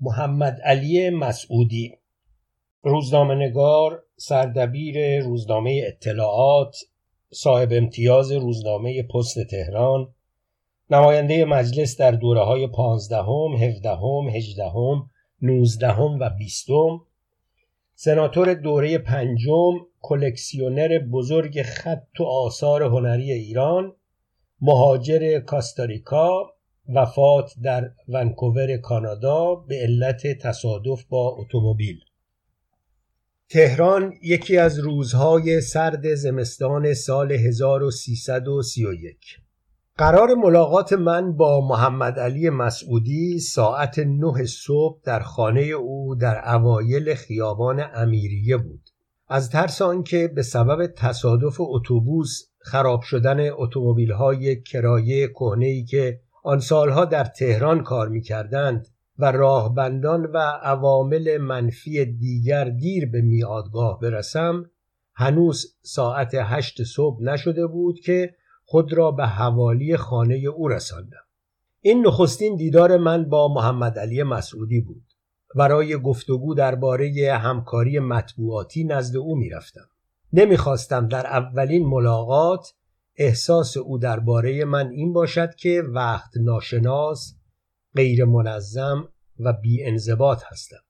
محمد علی مسعودی. روزنامهنگار سردبیر روزنامه اطلاعات صاحب امتیاز روزنامه پست تهران نماینده مجلس در دوره های پانزدهم، هفدهم، هجدهم، نوزدهم و بیستم سناتور دوره پنجم کلکسیونر بزرگ خط و آثار هنری ایران مهاجر کاستاریکا وفات در ونکوور کانادا به علت تصادف با اتومبیل. تهران یکی از روزهای سرد زمستان سال 1331 قرار ملاقات من با محمد علی مسعودی ساعت نه صبح در خانه او در اوایل خیابان امیریه بود. از ترس آنکه به سبب تصادف اتوبوس خراب شدن اتومبیل‌های کرایه کهنه‌ای که آن سالها در تهران کار می‌کردند و راهبندان و عوامل منفی دیگر دیر به میادگاه برسم هنوز ساعت هشت صبح نشده بود که خود را به حوالی خانه او رساندم. این نخستین دیدار من با محمد علی مسعودی بود. برای گفتگو درباره همکاری مطبوعاتی نزد او می‌رفتم. نمی‌خواستم در اولین ملاقات احساس او درباره من این باشد که وقت ناشناس غیر منظم و بی انضباط هستم.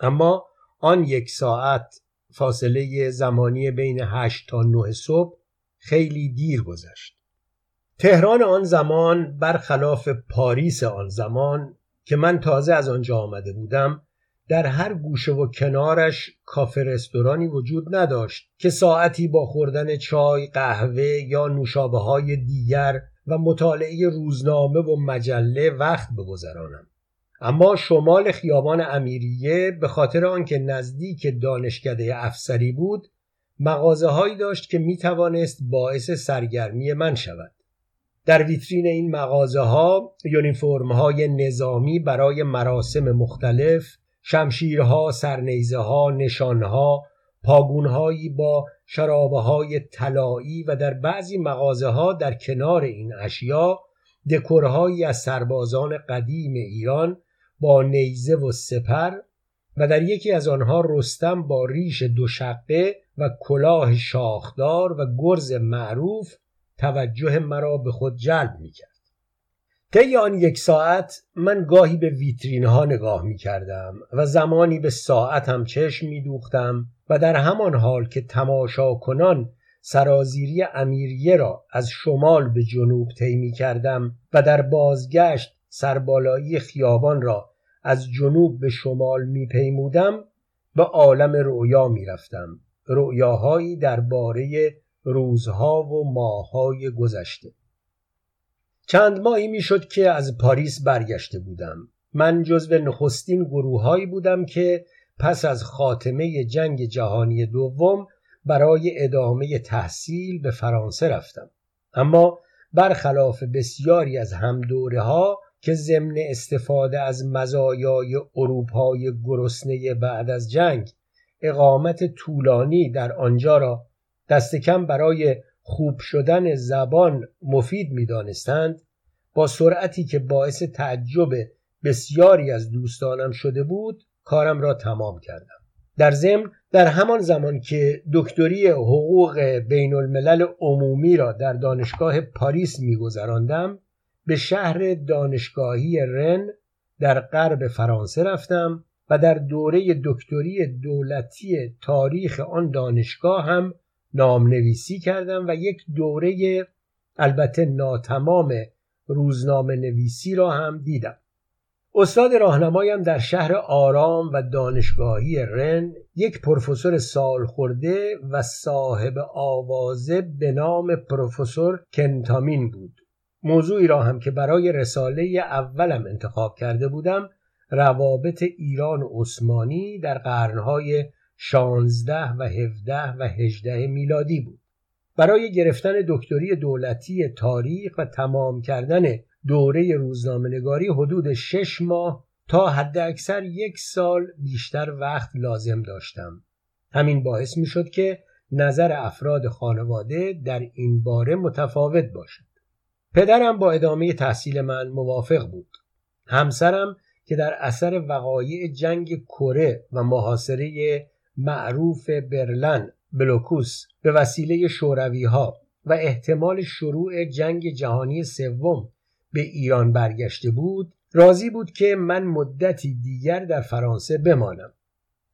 اما آن یک ساعت فاصله زمانی بین هشت تا نه صبح خیلی دیر گذشت. تهران آن زمان برخلاف پاریس آن زمان که من تازه از آنجا آمده بودم در هر گوشه و کنارش کافه رستورانی وجود نداشت که ساعتی با خوردن چای، قهوه یا نوشابه های دیگر و مطالعه روزنامه و مجله وقت بگذرانم. اما شمال خیابان امیریه به خاطر آنکه نزدیک دانشکده افسری بود مغازه هایی داشت که می توانست باعث سرگرمی من شود. در ویترین این مغازه ها یونیفرم های نظامی برای مراسم مختلف شمشیرها، سرنیزه ها، نشانها، پاگونهایی با شرابه های طلایی و در بعضی مغازه ها در کنار این اشیا دکورهایی از سربازان قدیم ایران با نیزه و سپر و در یکی از آنها رستم با ریش دوشقه و کلاه شاخدار و گرز معروف توجه مرا به خود جلب می کرد. طی آن یک ساعت من گاهی به ویترین ها نگاه می کردم و زمانی به ساعتم چشم می دوختم و در همان حال که تماشا کنان سرازیری امیریه را از شمال به جنوب طی می کردم و در بازگشت سربالایی خیابان را از جنوب به شمال می پیمودم به عالم رؤیا می رفتم رؤیاهایی درباره روزها و ماههای گذشته. چند ماهی می‌شد که از پاریس برگشته بودم. من جزو نخستین گروههایی بودم که پس از خاتمه جنگ جهانی دوم برای ادامه تحصیل به فرانسه رفتم. اما برخلاف بسیاری از همدوره ها که ضمن استفاده از مزایای اروپای گرسنه بعد از جنگ اقامت طولانی در آنجا را دست کم برای خوب شدن زبان مفید می دانستند با سرعتی که باعث تعجب بسیاری از دوستانم شده بود کارم را تمام کردم. در ضمن در همان زمان که دکتری حقوق بین الملل عمومی را در دانشگاه پاریس میگذراندم به شهر دانشگاهی رن در غرب فرانسه رفتم و در دوره دکتری دولتی تاریخ آن دانشگاه هم نامنویسی کردم و یک دوره البته ناتمام روزنامه نویسی را هم دیدم. استاد راهنمایم در شهر آرام و دانشگاهی رن یک پروفسور سال خورده و صاحب آوازه به نام پروفسور کنتامین بود. موضوعی را هم که برای رساله اولم انتخاب کرده بودم روابط ایران و عثمانی در قرنهای 16 و 17 و 18 میلادی بود. برای گرفتن دکتری دولتی تاریخ و تمام کردن دوره روزنامهنگاری حدود شش ماه تا حد اکثر یک سال بیشتر وقت لازم داشتم. همین باعث می شد که نظر افراد خانواده در این باره متفاوت باشد. پدرم با ادامه تحصیل من موافق بود. همسرم که در اثر وقایع جنگ کره و محاصره معروف برلن بلوکوس به وسیله شوروی ها و احتمال شروع جنگ جهانی سوم به ایران برگشته بود راضی بود که من مدتی دیگر در فرانسه بمانم.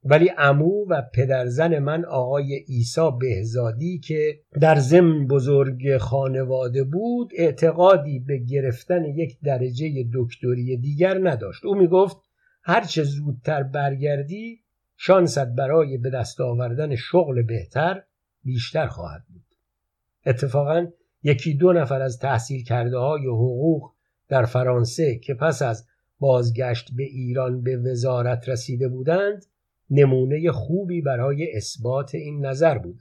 ولی امو و پدرزن من آقای عیسی بهزادی که در ضمن بزرگ خانواده بود اعتقادی به گرفتن یک درجه دکتری دیگر نداشت. او می‌گفت هرچه زودتر برگردی شانست برای به دست آوردن شغل بهتر بیشتر خواهد بود. اتفاقا یکی دو نفر از تحصیل کرده های حقوق در فرانسه که پس از بازگشت به ایران به وزارت رسیده بودند نمونه خوبی برای اثبات این نظر بود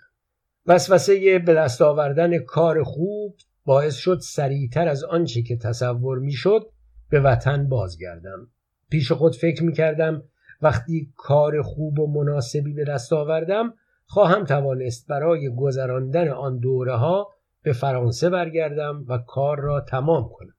وسوسه به دست آوردن کار خوب باعث شد سریعتر از آنچه که تصور می‌شد به وطن بازگردم. پیش خود فکر می کردم وقتی کار خوب و مناسبی به دست آوردم خواهم توانست برای گذراندن آن دوره ها به فرانسه برگردم و کار را تمام کنم.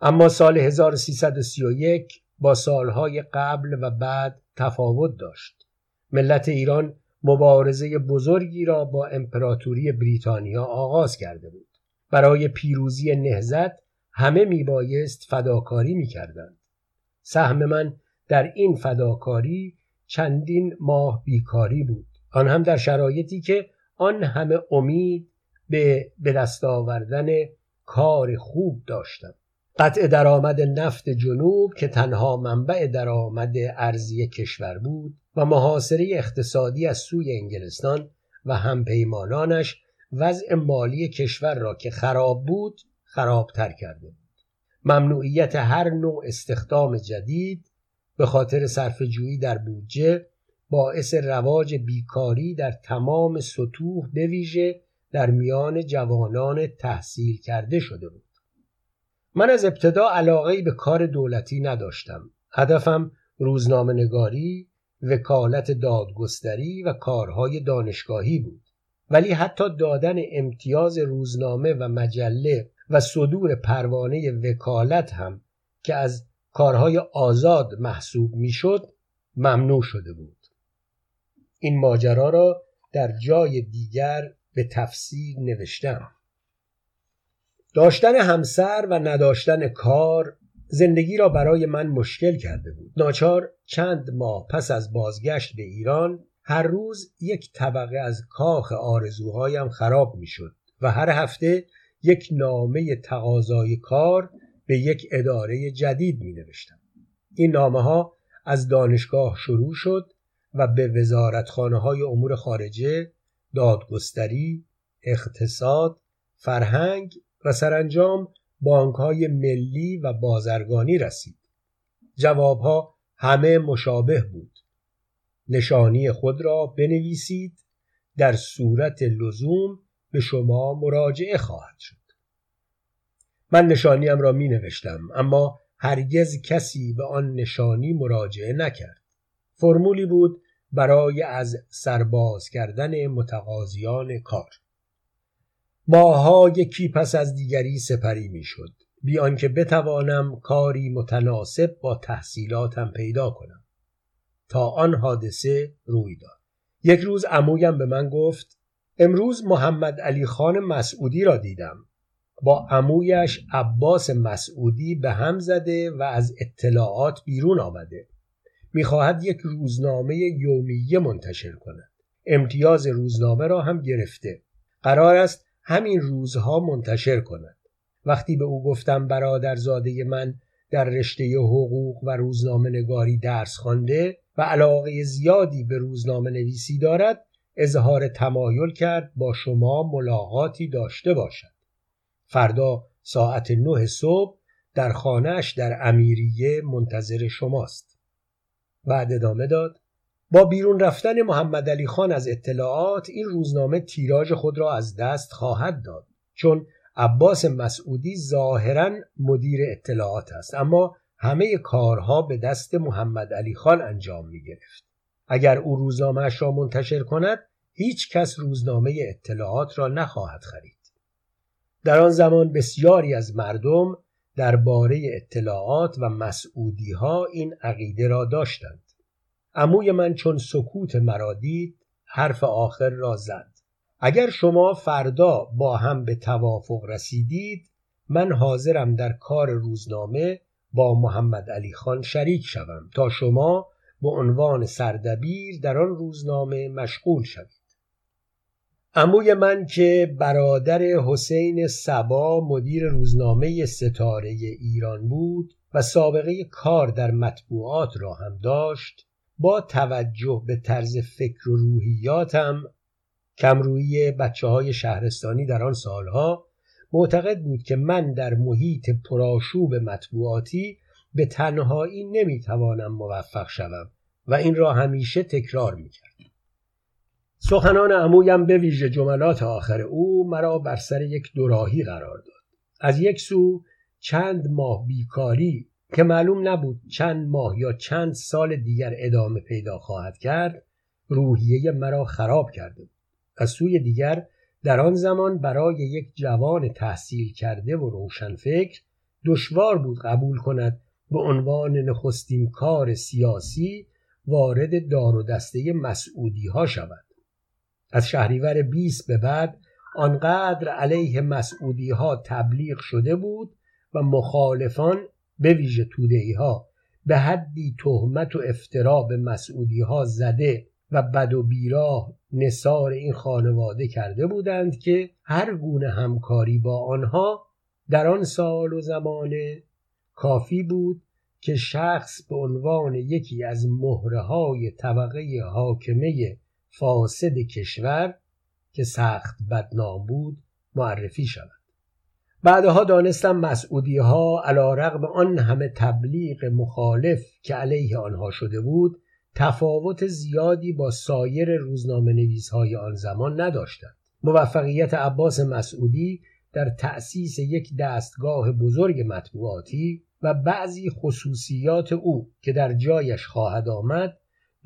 اما سال 1331 با سالهای قبل و بعد تفاوت داشت. ملت ایران مبارزه بزرگی را با امپراتوری بریتانیا آغاز کرده بود. برای پیروزی نهزت همه میبایست فداکاری می‌کردند. سهم من در این فداکاری چندین ماه بیکاری بود. آن هم در شرایطی که آن همه امید به به دست آوردن کار خوب داشتم. قطع درآمد نفت جنوب که تنها منبع درآمد ارزی کشور بود و محاصره اقتصادی از سوی انگلستان و همپیمانانش وضع مالی کشور را که خراب بود خرابتر کرده بود. ممنوعیت هر نوع استخدام جدید به خاطر صرفه‌جویی در بودجه باعث رواج بیکاری در تمام سطوح بویژه در میان جوانان تحصیل کرده شده بود. من از ابتدا علاقه به کار دولتی نداشتم. هدفم روزنامه نگاری وکالت دادگستری و کارهای دانشگاهی بود. ولی حتی دادن امتیاز روزنامه و مجله و صدور پروانه وکالت هم که از کارهای آزاد محسوب می‌شد ممنوع شده بود. این ماجرا را در جای دیگر به تفصیل نوشتم. داشتن همسر و نداشتن کار زندگی را برای من مشکل کرده بود. ناچار چند ماه پس از بازگشت به ایران هر روز یک طبقه از کاخ آرزوهایم خراب می‌شد و هر هفته یک نامه تقاضای کار به یک اداره جدید می نوشتم. این نامه ها از دانشگاه شروع شد و به وزارتخانه های امور خارجه، دادگستری، اقتصاد، فرهنگ و سرانجام بانک های ملی و بازرگانی رسید. جوابها همه مشابه بود. نشانی خود را بنویسید در صورت لزوم به شما مراجعه خواهد شد. من نشانیم را می نوشتم اما هرگز کسی به آن نشانی مراجعه نکرد. فرمولی بود برای از سرباز کردن متقاضیان کار. ماها یکی پس از دیگری سپری می‌شد بیان که بتوانم کاری متناسب با تحصیلاتم پیدا کنم تا آن حادثه روی داد یک روز عمویم به من گفت امروز محمد علی خان مسعودی را دیدم با عمویش عباس مسعودی به هم زده و از اطلاعات بیرون آمده. می‌خواهد یک روزنامه یومیه منتشر کند. امتیاز روزنامه را هم گرفته. قرار است همین روزها منتشر کند. وقتی به او گفتم برادرزاده من در رشته حقوق و روزنامه نگاری درس خوانده و علاقه زیادی به روزنامه نویسی دارد اظهار تمایل کرد با شما ملاقاتی داشته باشد. فردا ساعت نه صبح در خانهش در امیریه منتظر شماست بعد ادامه داد با بیرون رفتن محمد علی خان از اطلاعات این روزنامه تیراژ خود را از دست خواهد داد چون عباس مسعودی ظاهرا مدیر اطلاعات است اما همه کارها به دست محمد علی خان انجام می گرفت. اگر او روزنامهش را منتشر کند هیچ کس روزنامه اطلاعات را نخواهد خرید. در آن زمان بسیاری از مردم درباره اطلاعات و مسعودی ها این عقیده را داشتند. عموی من چون سکوت مرا دید حرف آخر را زد. اگر شما فردا با هم به توافق رسیدید من حاضرم در کار روزنامه با محمد علی خان شریک شوم تا شما به عنوان سردبیر در آن روزنامه مشغول شوید. عموی من که برادر حسین سبا مدیر روزنامه ستاره ایران بود و سابقه کار در مطبوعات را هم داشت با توجه به طرز فکر و روحیاتم کمرویی بچه های شهرستانی در آن سالها معتقد بود که من در محیط پراشوب مطبوعاتی به تنهایی نمی‌توانم موفق شوم و این را همیشه تکرار می‌کرد سخنان عمویم به ویژه جملات آخر او مرا بر سر یک دوراهی قرار داد. از یک سو چند ماه بیکاری که معلوم نبود چند ماه یا چند سال دیگر ادامه پیدا خواهد کرد روحیه مرا خراب کرده بود. از سوی دیگر در آن زمان برای یک جوان تحصیل کرده و روشنفکر دشوار بود قبول کند به عنوان نخستین کار سیاسی وارد دار و دسته مسعودی ها شود. از شهریور 20 به بعد آنقدر علیه مسعودی ها تبلیغ شده بود و مخالفان به ویژه تودهی ها به حدی تهمت و افترا به مسعودی ها زده و بد و بیراه نصار این خانواده کرده بودند که هر گونه همکاری با آنها در آن سال و زمانه کافی بود که شخص به عنوان یکی از مهره های طبقه حاکمه فاسد کشور که سخت بدنام بود معرفی شود. بعدها دانستم مسعودی ها علا رقم آن همه تبلیغ مخالف که علیه آنها شده بود تفاوت زیادی با سایر روزنامه نویس های آن زمان نداشتند. موفقیت عباس مسعودی در تأسیس یک دستگاه بزرگ مطبوعاتی و بعضی خصوصیات او که در جایش خواهد آمد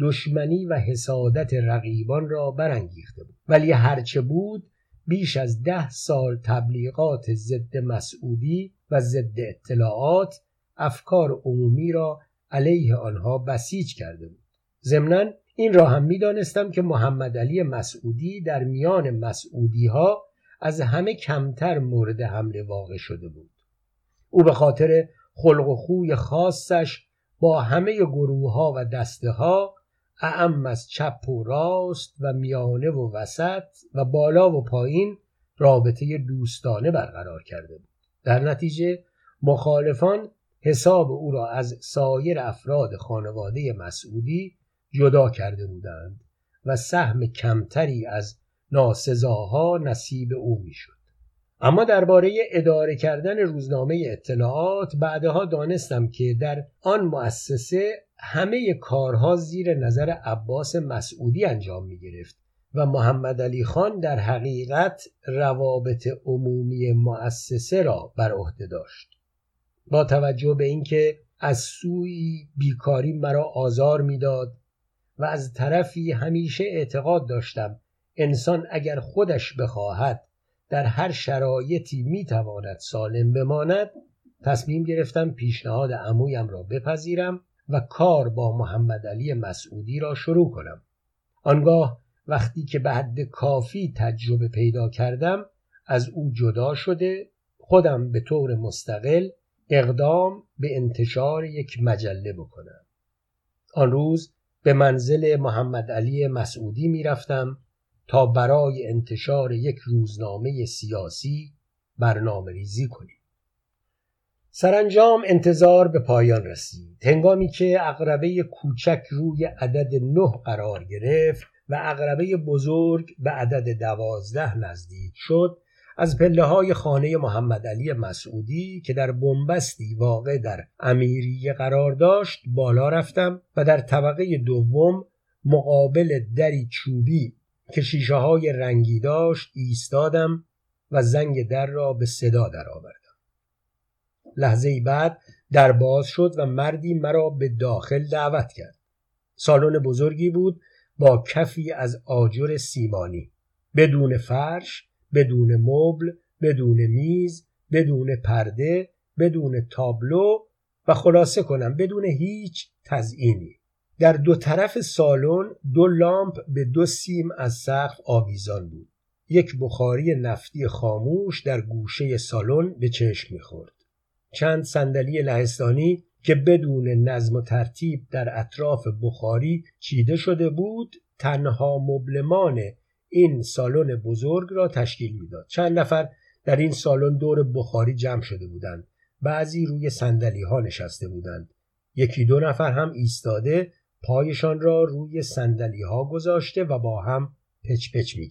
دشمنی و حسادت رقیبان را برانگیخته بود. ولی هرچه بود بیش از ده سال تبلیغات ضد مسعودی و ضد اطلاعات افکار عمومی را علیه آنها بسیج کرده بود. ضمنا این را هم می‌دانستم که محمد علی مسعودی در میان مسعودی ها از همه کمتر مورد حمله واقع شده بود. او به خاطر خلق و خوی خاصش با همه گروه ها و دسته ها اعم از چپ و راست و میانه و وسط و بالا و پایین رابطه دوستانه برقرار کرده بود. در نتیجه مخالفان حساب او را از سایر افراد خانواده مسعودی جدا کرده بودند و سهم کمتری از ناسزاها نصیب او می‌شد. اما درباره اداره کردن روزنامه اطلاعات بعدها دانستم که در آن مؤسسه همه کارها زیر نظر عباس مسعودی انجام می گرفت و محمد علی خان در حقیقت روابط عمومی مؤسسه را بر عهده داشت. با توجه به اینکه از سوی بیکاری مرا آزار می‌داد و از طرفی همیشه اعتقاد داشتم انسان اگر خودش بخواهد در هر شرایطی می‌تواند سالم بماند تصمیم گرفتم پیشنهاد عمویم را بپذیرم و کار با محمد علی مسعودی را شروع کنم. آنگاه وقتی که به حد کافی تجربه پیدا کردم از او جدا شده خودم به طور مستقل اقدام به انتشار یک مجله بکنم. آن روز به منزل محمد علی مسعودی می رفتم تا برای انتشار یک روزنامه سیاسی برنامه ریزی کنیم. سرانجام انتظار به پایان رسید. هنگامی که اقربه کوچک روی عدد نه قرار گرفت و اقربه بزرگ به عدد دوازده نزدیک شد از پله های خانه محمد علی مسعودی که در بنبستی واقع در امیریه قرار داشت بالا رفتم و در طبقه دوم مقابل دری چوبی که شیشه های رنگی داشت ایستادم و زنگ در را به صدا درآوردم. لحظه بعد در باز شد و مردی مرا به داخل دعوت کرد. سالن بزرگی بود با کفی از آجر سیمانی. بدون فرش بدون مبل بدون میز بدون پرده بدون تابلو و خلاصه کنم بدون هیچ تزئینی. در دو طرف سالن دو لامپ به دو سیم از سقف آویزان بود. یک بخاری نفتی خاموش در گوشه سالن به چشم می‌خورد. چند صندلی لهستانی که بدون نظم و ترتیب در اطراف بخاری چیده شده بود تنها مبلمان این سالن بزرگ را تشکیل می‌داد. چند نفر در این سالن دور بخاری جمع شده بودند. بعضی روی سندلی ها نشسته بودند. یکی دو نفر هم ایستاده پایشان را روی سندلی ها گذاشته و با هم پچ پچ می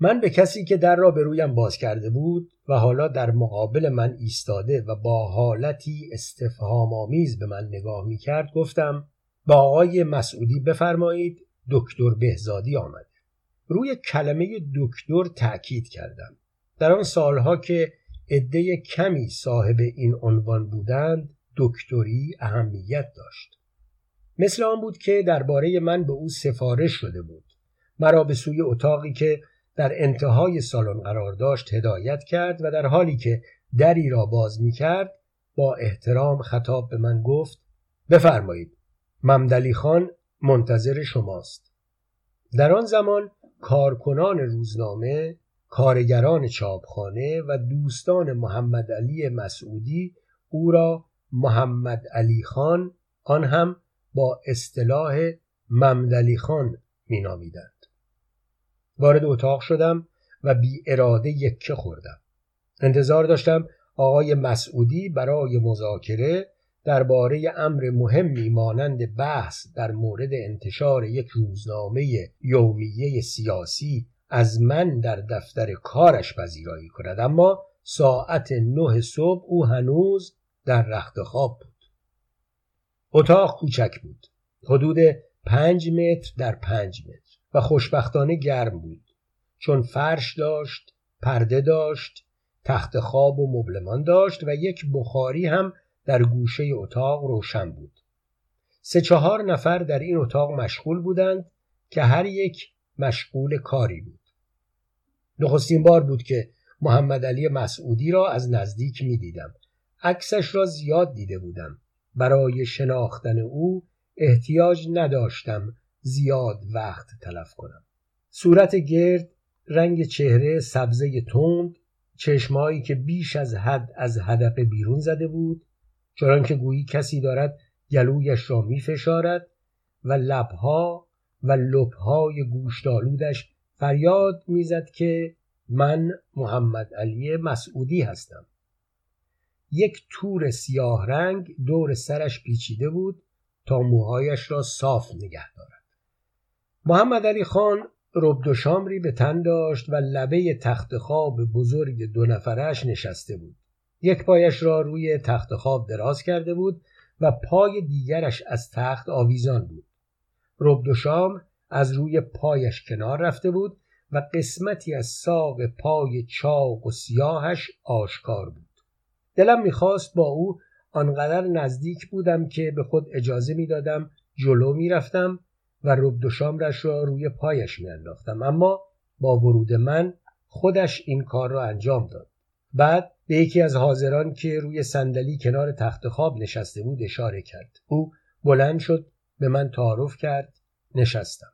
من به کسی که در را به رویم باز کرده بود و حالا در مقابل من ایستاده و با حالتی استفهام آمیز به من نگاه می کرد گفتم با آقای مسعودی بفرمایید دکتر بهزادی آمده روی کلمه دکتر تأکید کردم. در آن سالها که عده کمی صاحب این عنوان بودند دکتری اهمیت داشت. مثل آن بود که درباره من به او سفارش شده بود. مرا به سوی اتاقی که در انتهای سالن قرار داشت هدایت کرد و در حالی که دری را باز می کرد با احترام خطاب به من گفت بفرمایید ممدلی خان منتظر شماست. در آن زمان کارکنان روزنامه کارگران چاپخانه و دوستان محمد علی مسعودی او را محمد علی خان آن هم با اصطلاح ممدلی خان مینامیدند. وارد اتاق شدم و بی اراده یکه خوردم. انتظار داشتم آقای مسعودی برای مذاکره درباره امر مهمی مانند بحث در مورد انتشار یک روزنامه یومیه سیاسی از من در دفتر کارش پذیرایی کند. اما ساعت نه صبح او هنوز در رخت خواب بود. اتاق کوچک بود. حدود پنج متر در پنج متر و خوشبختانه گرم بود. چون فرش داشت پرده داشت تخت خواب و مبلمان داشت و یک بخاری هم در گوشه اتاق روشن بود. سه چهار نفر در این اتاق مشغول بودند که هر یک مشغول کاری بود. نخستین بار بود که محمد علی مسعودی را از نزدیک می دیدم عکسش را زیاد دیده بودم. برای شناختن او احتیاج نداشتم زیاد وقت تلف کنم. صورت گرد رنگ چهره سبزه تند چشمایی که بیش از حد از هدف بیرون زده بود چنان که گویی کسی دارد گلویش را می فشارد و لبها و لبهای گوشتالودش فریاد می‌زد که من محمد علی مسعودی هستم. یک تور سیاه رنگ دور سرش پیچیده بود تا موهایش را صاف نگه دارد. محمد علی خان ربد و شامری به تن داشت و لبه تخت خواب بزرگ دو نفرش نشسته بود. یک پایش را روی تخت خواب دراز کرده بود و پای دیگرش از تخت آویزان بود. ربد و شامر از روی پایش کنار رفته بود و قسمتی از ساق پای چاق و سیاهش آشکار بود. دلم می‌خواست با او آنقدر نزدیک بودم که به خود اجازه می‌دادم جلو می‌رفتم و ربد و شامرش را روی پایش میانداختم. اما با ورود من خودش این کار را انجام داد. بعد به یکی از حاضران که روی صندلی کنار تخت خواب نشسته بود اشاره کرد. او بلند شد به من تعارف کرد نشستم.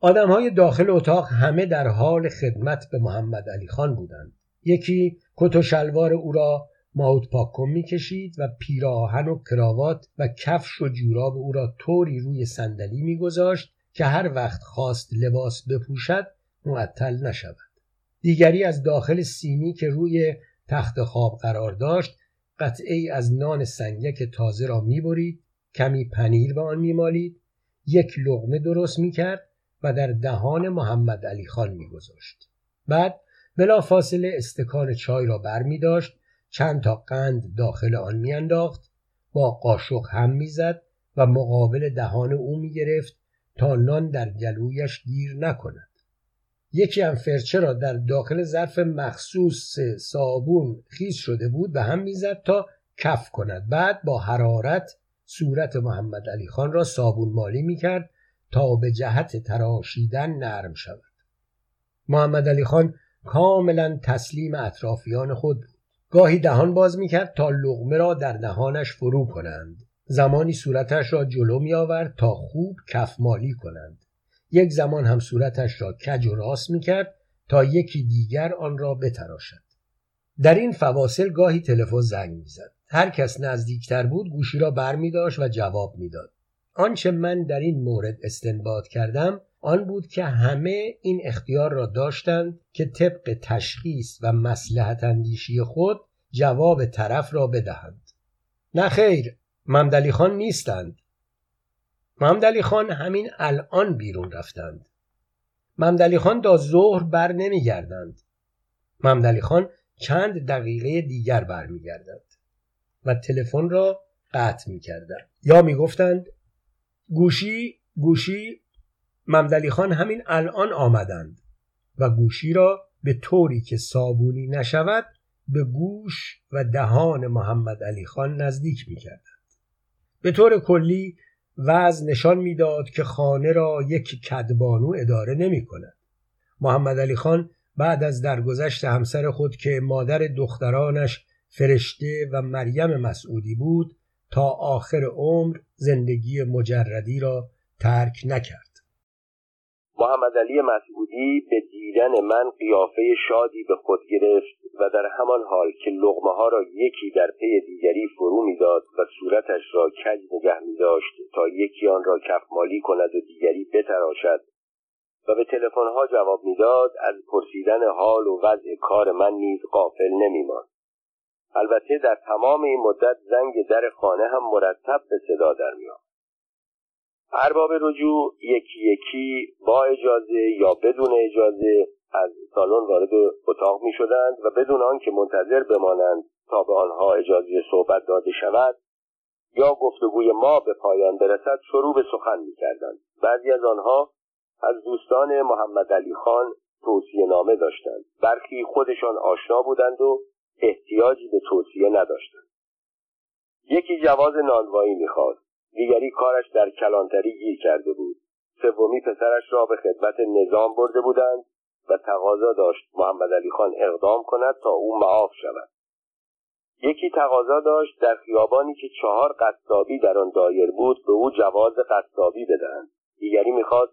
آدم های داخل اتاق همه در حال خدمت به محمد علی خان بودند. یکی کت و شلوار او را ماوت پاکم می‌کشید و پیراهن و کراوات و کفش و جوراب او را طوری روی صندلی میگذاشت که هر وقت خواست لباس بپوشد معطل نشود. دیگری از داخل سینی که روی تخت خواب قرار داشت قطعه از نان سنگک تازه را می‌برید کمی پنیر به آن میمالید یک لغمه درست می‌کرد و در دهان محمد علی خان میگذاشت. بعد بلا فاصله استکان چای را بر می داشت چند تا قند داخل آن میانداخت با قاشق هم می‌زد و مقابل دهان او می‌گرفت تا نان در گلویش گیر نکند. یکی هم فرچه را در داخل ظرف مخصوص صابون خیز شده بود و هم می‌زد تا کف کند. بعد با حرارت صورت محمد علی خان را صابون مالی می‌کرد تا به جهت تراشیدن نرم شود. محمد علی خان کاملا تسلیم اطرافیان خود گاهی دهان باز می‌کرد تا لغمه را در دهانش فرو کنند. زمانی صورتش را جلو می آورد تا خوب کفمالی کنند. یک زمان هم صورتش را کج و راست می کرد تا یکی دیگر آن را بتراشد. در این فواصل گاهی تلفن زنگ می‌زد. هر کس نزدیکتر بود گوشی را بر می و جواب می‌داد. آنچه من در این مورد استنباط کردم آن بود که همه این اختیار را داشتند که طبق تشخیص و مسلحت اندیشی خود جواب طرف را بدهند. نه خیر ممدلی خان نیستند. ممدلی خان همین الان بیرون رفتند. ممدلی خان تا ظهر بر نمیگردند. ممدلی خان چند دقیقه دیگر برمیگردند و تلفن را قطع می‌کردند. یا می‌گفتند گوشی گوشی ممدلی خان همین الان آمدند و گوشی را به طوری که صابونی نشود به گوش و دهان محمد علی خان نزدیک می به طور کلی وضع نشان می‌داد که خانه را یک کدبانو اداره نمی کند. محمد علی خان بعد از درگذشت همسر خود که مادر دخترانش فرشته و مریم مسعودی بود تا آخر عمر زندگی مجردی را ترک نکرد. محمد علی مسعودی به دیدن من قیافه شادی به خود گرفت و در همان حال که لغمه ها را یکی در پی دیگری فرو می‌داد و صورتش را کج نگه می داشت تا یکی آن را کفمالی کند و دیگری بتراشد و به ها جواب می‌داد از پرسیدن حال و وضع کار من نیز غافل نمیماند. البته در تمام این مدت زنگ در خانه هم مرتب به صدا در میآمد ارباب رجوع یکی یکی با اجازه یا بدون اجازه از سالن وارد اتاق می شدند و بدون آنکه منتظر بمانند تا به آنها اجازه صحبت داده شود یا گفتگوی ما به پایان برسد شروع به سخن می کردند. بعضی از آنها از دوستان محمد علی خان توصیه نامه داشتند. برخی خودشان آشنا بودند و احتیاجی به توصیه نداشتند. یکی جواز نانوایی می‌خواست. دیگری کارش در کلانتری گیر کرده بود. سومی پسرش را به خدمت نظام برده بودند و تقاضا داشت محمد علی خان اقدام کند تا او معاف شود. یکی تقاضا داشت در خیابانی که چهار قصابی در آن دایر بود به او جواز قصابی بدهند. دیگری می‌خواست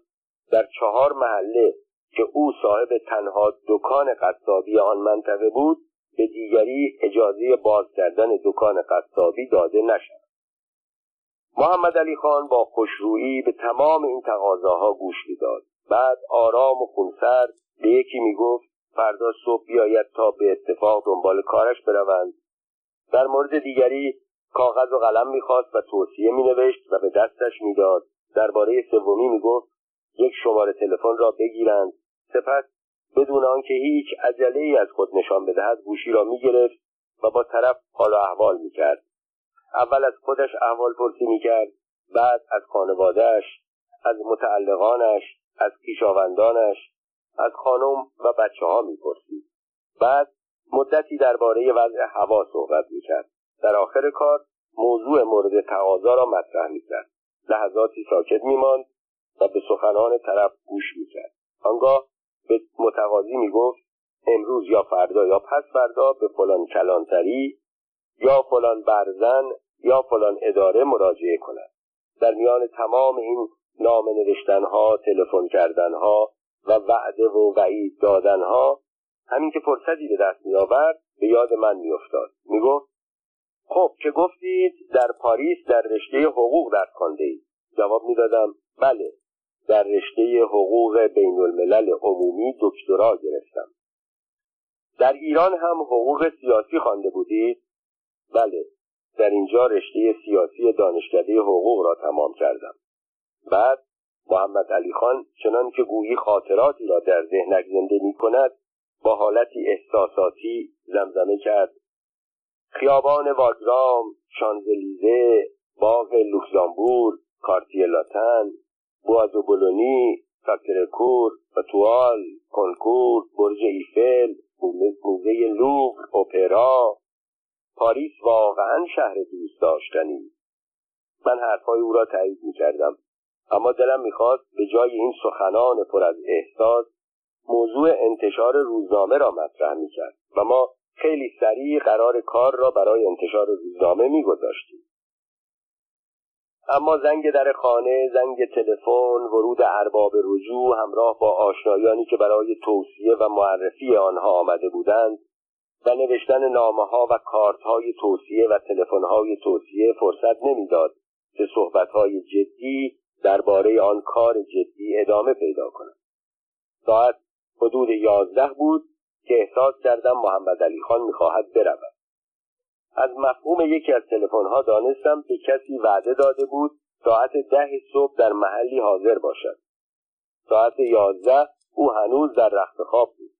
در چهار محله که او صاحب تنها دکان قصابی آن منطقه بود به دیگری اجازه باز کردن دکان قصابی داده نشد محمد علی خان با خوشرویی به تمام این تقاضاها گوش می‌داد. بعد آرام و خونسرد به یکی می‌گفت فردا صبح بیاید تا به اتفاق دنبال کارش بروند. در مورد دیگری کاغذ و قلم می‌خواست و توصیه مینوشت و به دستش می‌داد. درباره سومی می‌گفت یک شماره تلفن را بگیرند. سپس بدون آنکه هیچ عجله ای از خود نشان بدهد گوشی را می‌گرفت و با طرف حال و احوال می‌کرد. اول از خودش احوال پرسی می‌کرد بعد از خانوادهش از متعلقانش از پیشاوندانش از خانم و بچه ها می‌پرسید. بعد مدتی درباره وضع هوا صحبت می‌کرد. در آخر کار موضوع مورد تقاضا را مطرح می‌کرد. لحظاتی ساکت میماند و به سخنان طرف گوش می‌کرد. آنگاه به متقاضی می‌گفت امروز یا فردا یا پس فردا به فلان کلانتری یا فلان برزن یا فلان اداره مراجعه کند. در میان تمام این نامه نوشتنها تلفن کردنها و وعده و وعید دادنها همین که فرصتی به دست می آورد به یاد من می افتاد می گفت خب که گفتید؟ در پاریس در رشته حقوق درس خانده اید. جواب می دادم بله در رشته حقوق بین الملل عمومی دکترا گرفتم. در ایران هم حقوق سیاسی خوانده بودید؟ بله در اینجا رشته سیاسی دانشکده حقوق را تمام کردم. بعد محمد علی خان چنان که گویی خاطراتی را در ذهنش زنده می کند با حالتی احساساتی زمزمه کرد. خیابان واگرام شانزلیزه باغ لوکزامبورگ کارتیه لاتن بوآ دو بولونی ساکرکور اتوال کنکورد برج ایفل موزه لوور اپرا پاریس واقعا شهر دوست داشتنی. من حرفهای او را تایید می کردم اما دلم می‌خواست به جای این سخنان پر از احساس موضوع انتشار روزنامه را مطرح می‌کرد و ما خیلی سریع قرار کار را برای انتشار روزنامه میگذاشتیم. اما زنگ در خانه زنگ تلفن ورود ارباب رجوع همراه با آشنایانی که برای توصیه و معرفی آنها آمده بودند و نوشتن نامه ها و کارت های توصیه و تلفن های توصیه فرصت نمی‌داد که صحبت های جدی درباره آن کار جدی ادامه پیدا کنند ساعت حدود یازده بود که احساس کردم محمد علی خان می‌خواهد برود. از مفهوم یکی از تلفن‌ها دانستم به کسی وعده داده بود ساعت ده صبح در محلی حاضر باشد. ساعت یازده او هنوز در رخت خواب بود.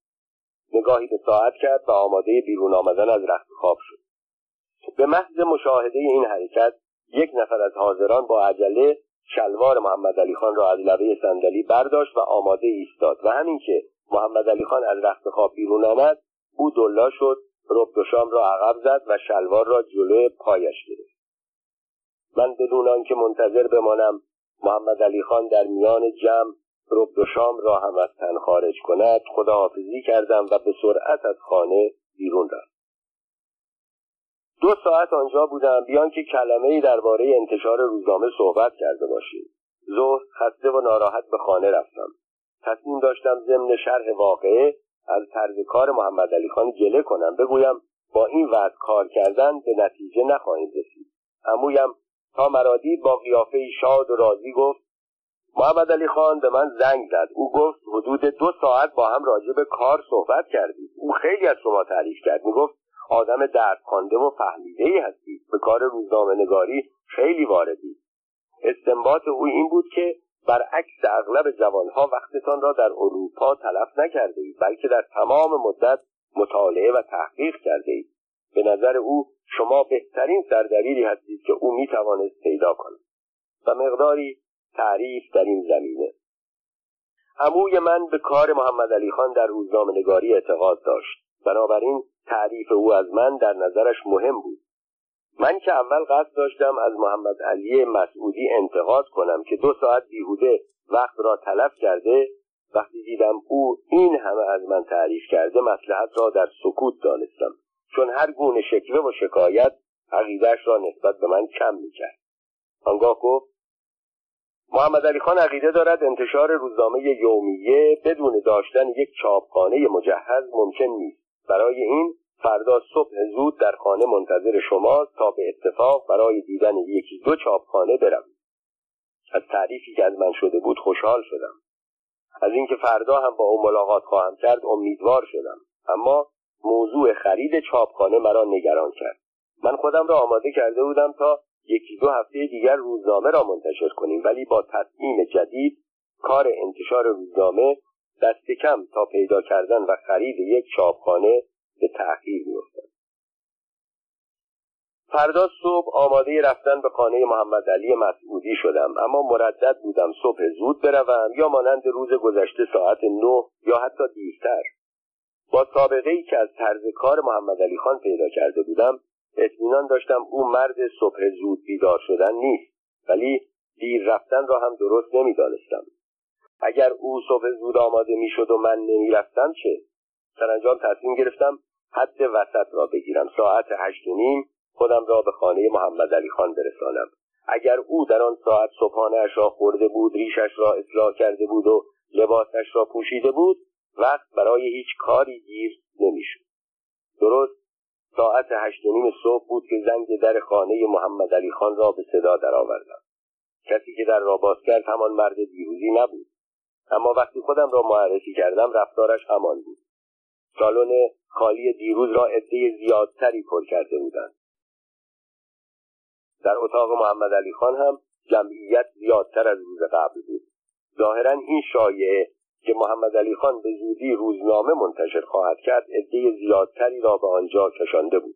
نگاهی به ساعت کرد و آماده بیرون آمدن از رخت خواب شد. به محض مشاهده این حرکت یک نفر از حاضران با عجله شلوار محمد علی خان را از لبه صندلی برداشت و آماده ایستاد و همین که محمد علی خان از رخت خواب بیرون آمد او دلا شد رب شام را عقب زد و شلوار را جلو پایش گرفت. من بدون آنکه منتظر بمانم محمد علی خان در میان جمع رب و شام را هم از تن خارج کند خداحافظی کردم و به سرعت از خانه بیرون رفت. دو ساعت آنجا بودم بیان که کلمه درباره انتشار روزنامه صحبت کرده باشیم. ظهر خسته و ناراحت به خانه رفتم. تصمیم داشتم ضمن شرح واقعه از طرز کار محمد علی خان گله کنم. بگویم با این وضع کار کردن به نتیجه نخواهیم رسید. امویم تا مرادید با قیافه شاد و راضی گفت محمد علی خان به من زنگ زد. او گفت حدود دو ساعت با هم راجع به کار صحبت کردید او خیلی از شما تعریف کرد. می‌گفت آدم درد و فهمیده ای هستید به کار روزنامه نگاری خیلی واردید استنباط او این بود که برعکس اغلب جوانها وقتتان را در اروپا تلف نکرده اید بلکه در تمام مدت مطالعه و تحقیق کرده اید به نظر او شما بهترین سردبیری هستید که او می‌توانست پیدا کند. و مقداری تعریف در این زمینه. عموی من به کار محمد علی خان در روزنامه نگاری اعتقاد داشت. بنابراین تعریف او از من در نظرش مهم بود. من که اول قصد داشتم از محمد علی مسعودی انتقاد کنم که دو ساعت بیهوده وقت را تلف کرده وقتی دیدم او این همه از من تعریف کرده مسلحت را در سکوت دانستم. چون هر گونه شکوه و شکایت عقیدهش را نسبت به من کم می‌کرد. آنگاه گفت محمد علی خان عقیده دارد انتشار روزنامه یومیه بدون داشتن یک چاپخانه مجهز ممکن نیست. برای این فردا صبح زود در خانه منتظر شماست تا به اتفاق برای دیدن یکی دو چاپخانه بروید. از تعریفی که از من شده بود خوشحال شدم. از اینکه فردا هم با او ملاقات خواهم کرد امیدوار شدم. اما موضوع خرید چاپخانه مرا نگران کرد. من خودم را آماده کرده بودم تا یکی دو هفته دیگر روزنامه را منتشر کنیم ولی با تصمیم جدید کار انتشار روزنامه دست کم تا پیدا کردن و خرید یک چاپخانه به تأخیر میافتد. فردا صبح آماده رفتن به خانه محمد علی مسعودی شدم اما مردد بودم صبح زود بروم یا مانند روز گذشته ساعت نه یا حتی دیرتر. با سابقه ای که از طرز کار محمد علی خان پیدا کرده بودم اطمینان داشتم او مرد صبح زود بیدار شدن نیست ولی دیر رفتن را هم درست نمی‌دانستم. اگر او صبح زود آماده می‌شد و من نمی‌رفتم چه؟ سرانجام تصمیم گرفتم حد وسط را بگیرم. ساعت هشت و نیم خودم را به خانه محمد علی خان برسانم. اگر او در آن ساعت صبحانهاش را خورده بود ریشش را اصلاح کرده بود و لباسش را پوشیده بود وقت برای هیچ کاری گیر نمی‌شد. درست ساعت هشت و نیم صبح بود که زنگ در خانه محمد علی خان را به صدا درآوردم. کسی که در را باز کرد همان مرد دیروزی نبود. اما وقتی خودم را معرفی کردم رفتارش همان بود. سالن خالی دیروز را عده زیادتری پر کرده بودند. در اتاق محمد علی خان هم جمعیت زیادتر از روز قبل بود. ظاهرا این شایعه که محمد علی خان به زودی روزنامه منتشر خواهد کرد عده زیادتری را به آنجا کشانده بود.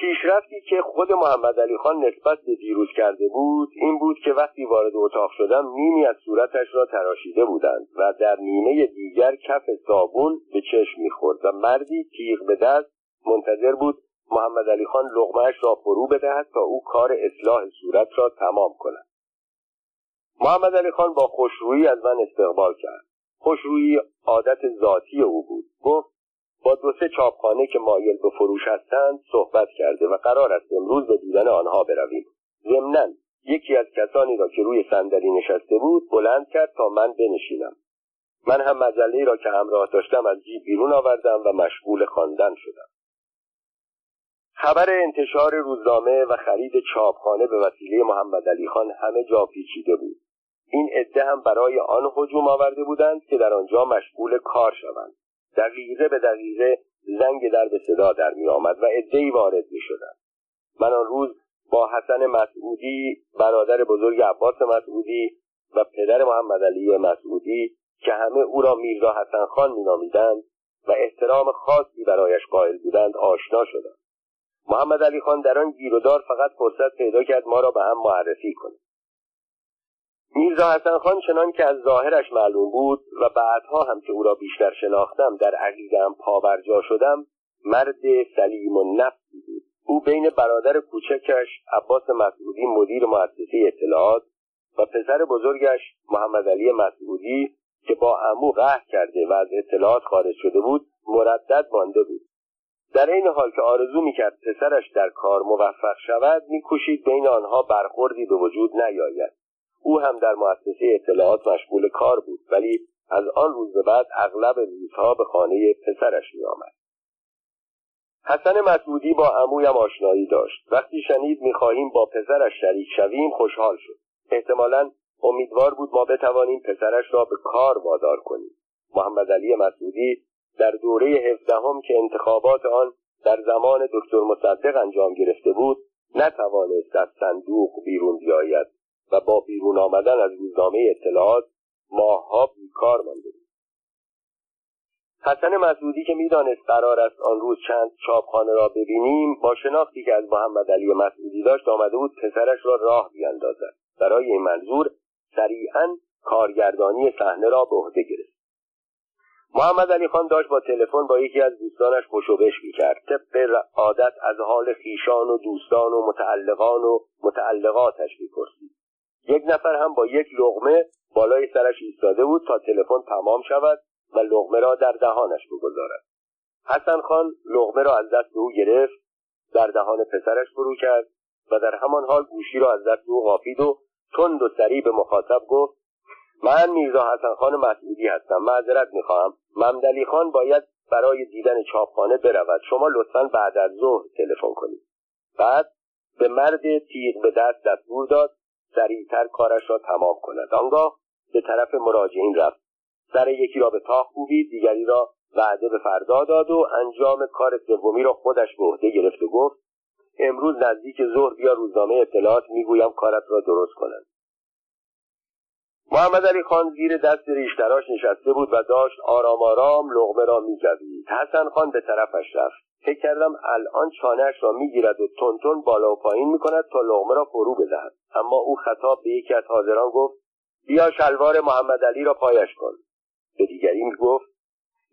پیشرفتی که خود محمد علی خان نسبت به دیروز کرده بود این بود که وقتی وارد اتاق شدم نیمی از صورتش را تراشیده بودند و در نیمه دیگر کف صابون به چشم می‌خورد و مردی تیغ به دست منتظر بود محمد علی خان لغمهش را فرو بدهد تا او کار اصلاح صورت را تمام کند. محمد علی خان با خوشرویی از من استقبال کرد. خوشرویی عادت ذاتی او بود. گفت با دو سه چاپخانه که مایل به فروش هستند صحبت کرده و قرار است امروز به دیدن آنها برویم. ضمنا یکی از کسانی را که روی صندلی نشسته بود بلند کرد تا من بنشینم. من هم مجله را که همراه داشتم از جیب بیرون آوردم و مشغول خواندن شدم. خبر انتشار روزنامه و خرید چاپخانه به وسیله محمد علی خان همه جا پیچیده بود. این عده هم برای آن هجوم آورده بودند که در آنجا مشغول کار شوند. دقیقه به دقیقه زنگ در به صدا در می آمد و عدهای وارد می شدند من آن روز با حسن مسعودی برادر بزرگ عباس مسعودی و پدر محمد علی مسعودی که همه او را میرزا حسن خان مینامیدند و احترام خاصی برایش قائل بودند آشنا شدم محمد علی خان در آن گیرودار فقط فرصت پیدا کرد ما را به هم معرفی کند. میرزا حسن خان چنان که از ظاهرش معلوم بود و بعدها هم که او را بیشتر شناختم در عقیدم پاورجا شدم مرد سلیم و نفسی بود. او بین برادر کوچکش عباس مسعودی مدیر مؤسسه اطلاعات و پسر بزرگش محمد علی مسعودی که با امو قهر کرده و از اطلاعات خارج شده بود مردد مانده بود. در این حال که آرزو می‌کرد پسرش در کار موفق شود میکوشید بین آنها برخوردی به وجود نیاید. او هم در مؤسسه اطلاعات مشغول کار بود ولی از آن روز به بعد اغلب روزها به خانه پسرش میآمد. حسن مسعودی با عمویم آشنایی داشت. وقتی شنید می‌خواهیم با پسرش شریک شویم خوشحال شد. احتمالا امیدوار بود ما بتوانیم پسرش را به کار وادار کنیم. محمد علی مسعودی در دوره هفدهم که انتخابات آن در زمان دکتر مصدق انجام گرفته بود نتوانست از صندوق بیرون بیاید. و با بیرون آمدن از روزنامه اطلاعات ماهها بیکار مانده بود. حسن مسعودی که می‌دانست قرار است آن روز چند چاپخانه را ببینیم با شناختی که از محمد علی مسعودی داشت آمده بود پسرش را راه بیاندازد. برای این منظور سریعا کارگردانی صحنه را به عهده گرفت. محمد علی خان داشت با تلفن با یکی از دوستانش پشوبش می‌کرد. طبق عادت از حال خیشان و دوستان و متعلقان و متعلقاتش می‌پرسید. یک نفر هم با یک لغمه بالای سرش ایستاده بود تا تلفن تمام شود و لغمه را در دهانش بگذارد. حسن خان لغمه را از دست او گرفت در دهان پسرش فرو کرد و در همان حال گوشی را از دست او قافید و تند و سریع به مخاطب گفت من میرزا حسن خان مسعودی هستم معذرت می‌خواهم. ممدلی خان باید برای دیدن چاپخانه برود. شما لطفا بعد از ظهر تلفن کنید. بعد به مرد تیغ به دست دستور داد سریعتر کارش را تمام کند. آنگاه به طرف مراجعین رفت. سر یکی را به تاخ کوبید دیگری را وعده به فردا داد و انجام کار سومی را خودش به عهده گرفت و گفت امروز نزدیک ظهر بیا روزنامه اطلاعات می‌گویم کارت را درست کنند محمد علی خان زیر دست ریشتراش نشسته بود و داشت آرام آرام لغمه را میجوید حسن خان به طرفش رفت. فکر کردم الان چانهش را می‌گیرد و تونتون بالا و پایین می‌کند تا لغمه را فرو بدهد. اما او خطاب به یکی از حاضران گفت بیا شلوار محمد علی را پایش کن. به دیگری می‌گفت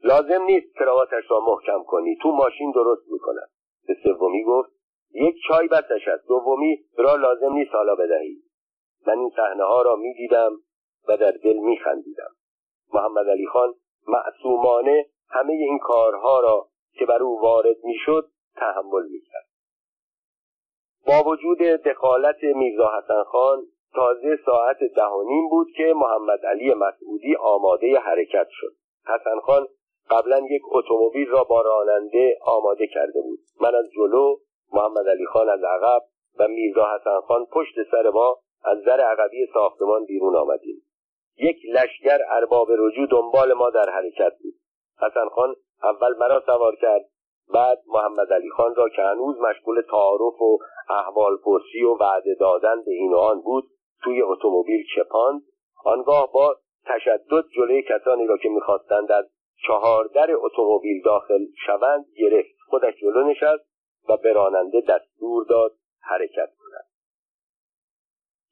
لازم نیست کراواتش را محکم کنی تو ماشین درست می‌کند. به سومی گفت یک چای بسش است دومی را لازم نیست حالا بدهی. من این صحنه ها را می‌دیدم و در دل میخندیدم. محمد علی خان معصومانه همه این کارها را که بر او وارد می‌شد تحمل می‌کرد. با وجود دخالت میرزا حسن خان تازه ساعت دهانیم بود که محمد علی مسعودی آماده حرکت شد. حسن خان قبلا یک اتومبیل را با راننده آماده کرده بود. من از جلو محمد علی خان از عقب و میرزا حسن خان پشت سر ما از در عقبی ساختمان بیرون آمدیم. یک لشکر ارباب رجوع دنبال ما در حرکت بود. حسن خان اول مرا سوار کرد. بعد محمد علی خان را که هنوز مشغول تعارف و احوال پرسی و وعده دادن به این و آن بود توی اتومبیل چپاند. آنگاه با تشدد جلوی کسانی را که می‌خواستند از چهار در اتومبیل داخل شوند گرفت. خودش جلو نشست و به راننده دستور داد حرکت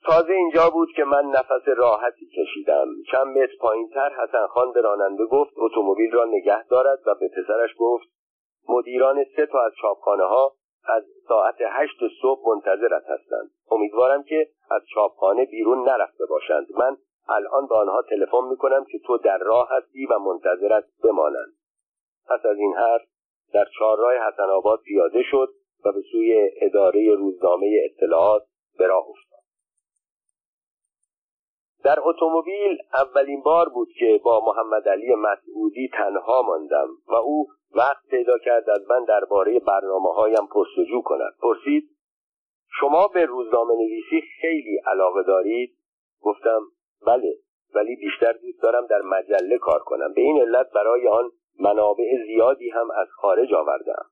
تازه اینجا بود که من نفس راحتی کشیدم. چند متر پایینتر حسن خان به راننده گفت اتومبیل را نگه دارد. و به پسرش گفت مدیران سه تا از چاپخانه ها از ساعت هشت صبح منتظرت هستند. امیدوارم که از چاپخانه بیرون نرفته باشند. من الان به آنها تلفن می‌کنم که تو در راه هستی و منتظرت بمانند. پس از این حرف در چهارراه حسن آباد پیاده شد و به سوی اداره روزنامه اطلاعات به راه افتاد. در اتومبیل اولین بار بود که با محمد علی مسعودی تنها ماندم و او وقت پیدا کرد از من درباره برنامه هایم پرسجو کند. پرسید شما به روزنامه نویسی خیلی علاقه دارید؟ گفتم بله ولی بیشتر دوست دارم در مجله کار کنم. به این علت برای آن منابع زیادی هم از خارج آوردم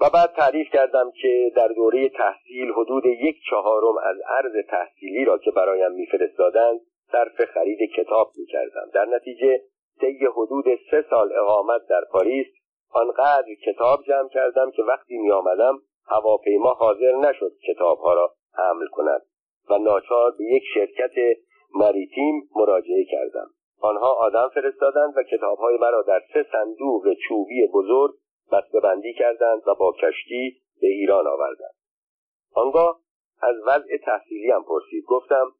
و بعد تعریف کردم که در دوره تحصیل حدود یک چهارم از عرض تحصیلی را که برایم میفرستادند صرف خرید کتاب می‌کردم. در نتیجه طی حدود سه سال اقامت در پاریس آنقدر کتاب جمع کردم که وقتی میآمدم هواپیما حاضر نشد کتابها را حمل کند و ناچار به یک شرکت مریتیم مراجعه کردم. آنها آدم فرستادند و کتابهای مرا در سه صندوق چوبی بزرگ بندی کردند و با کشتی به ایران آوردند. آنگاه از وضع تحصیلی هم پرسید. گفتم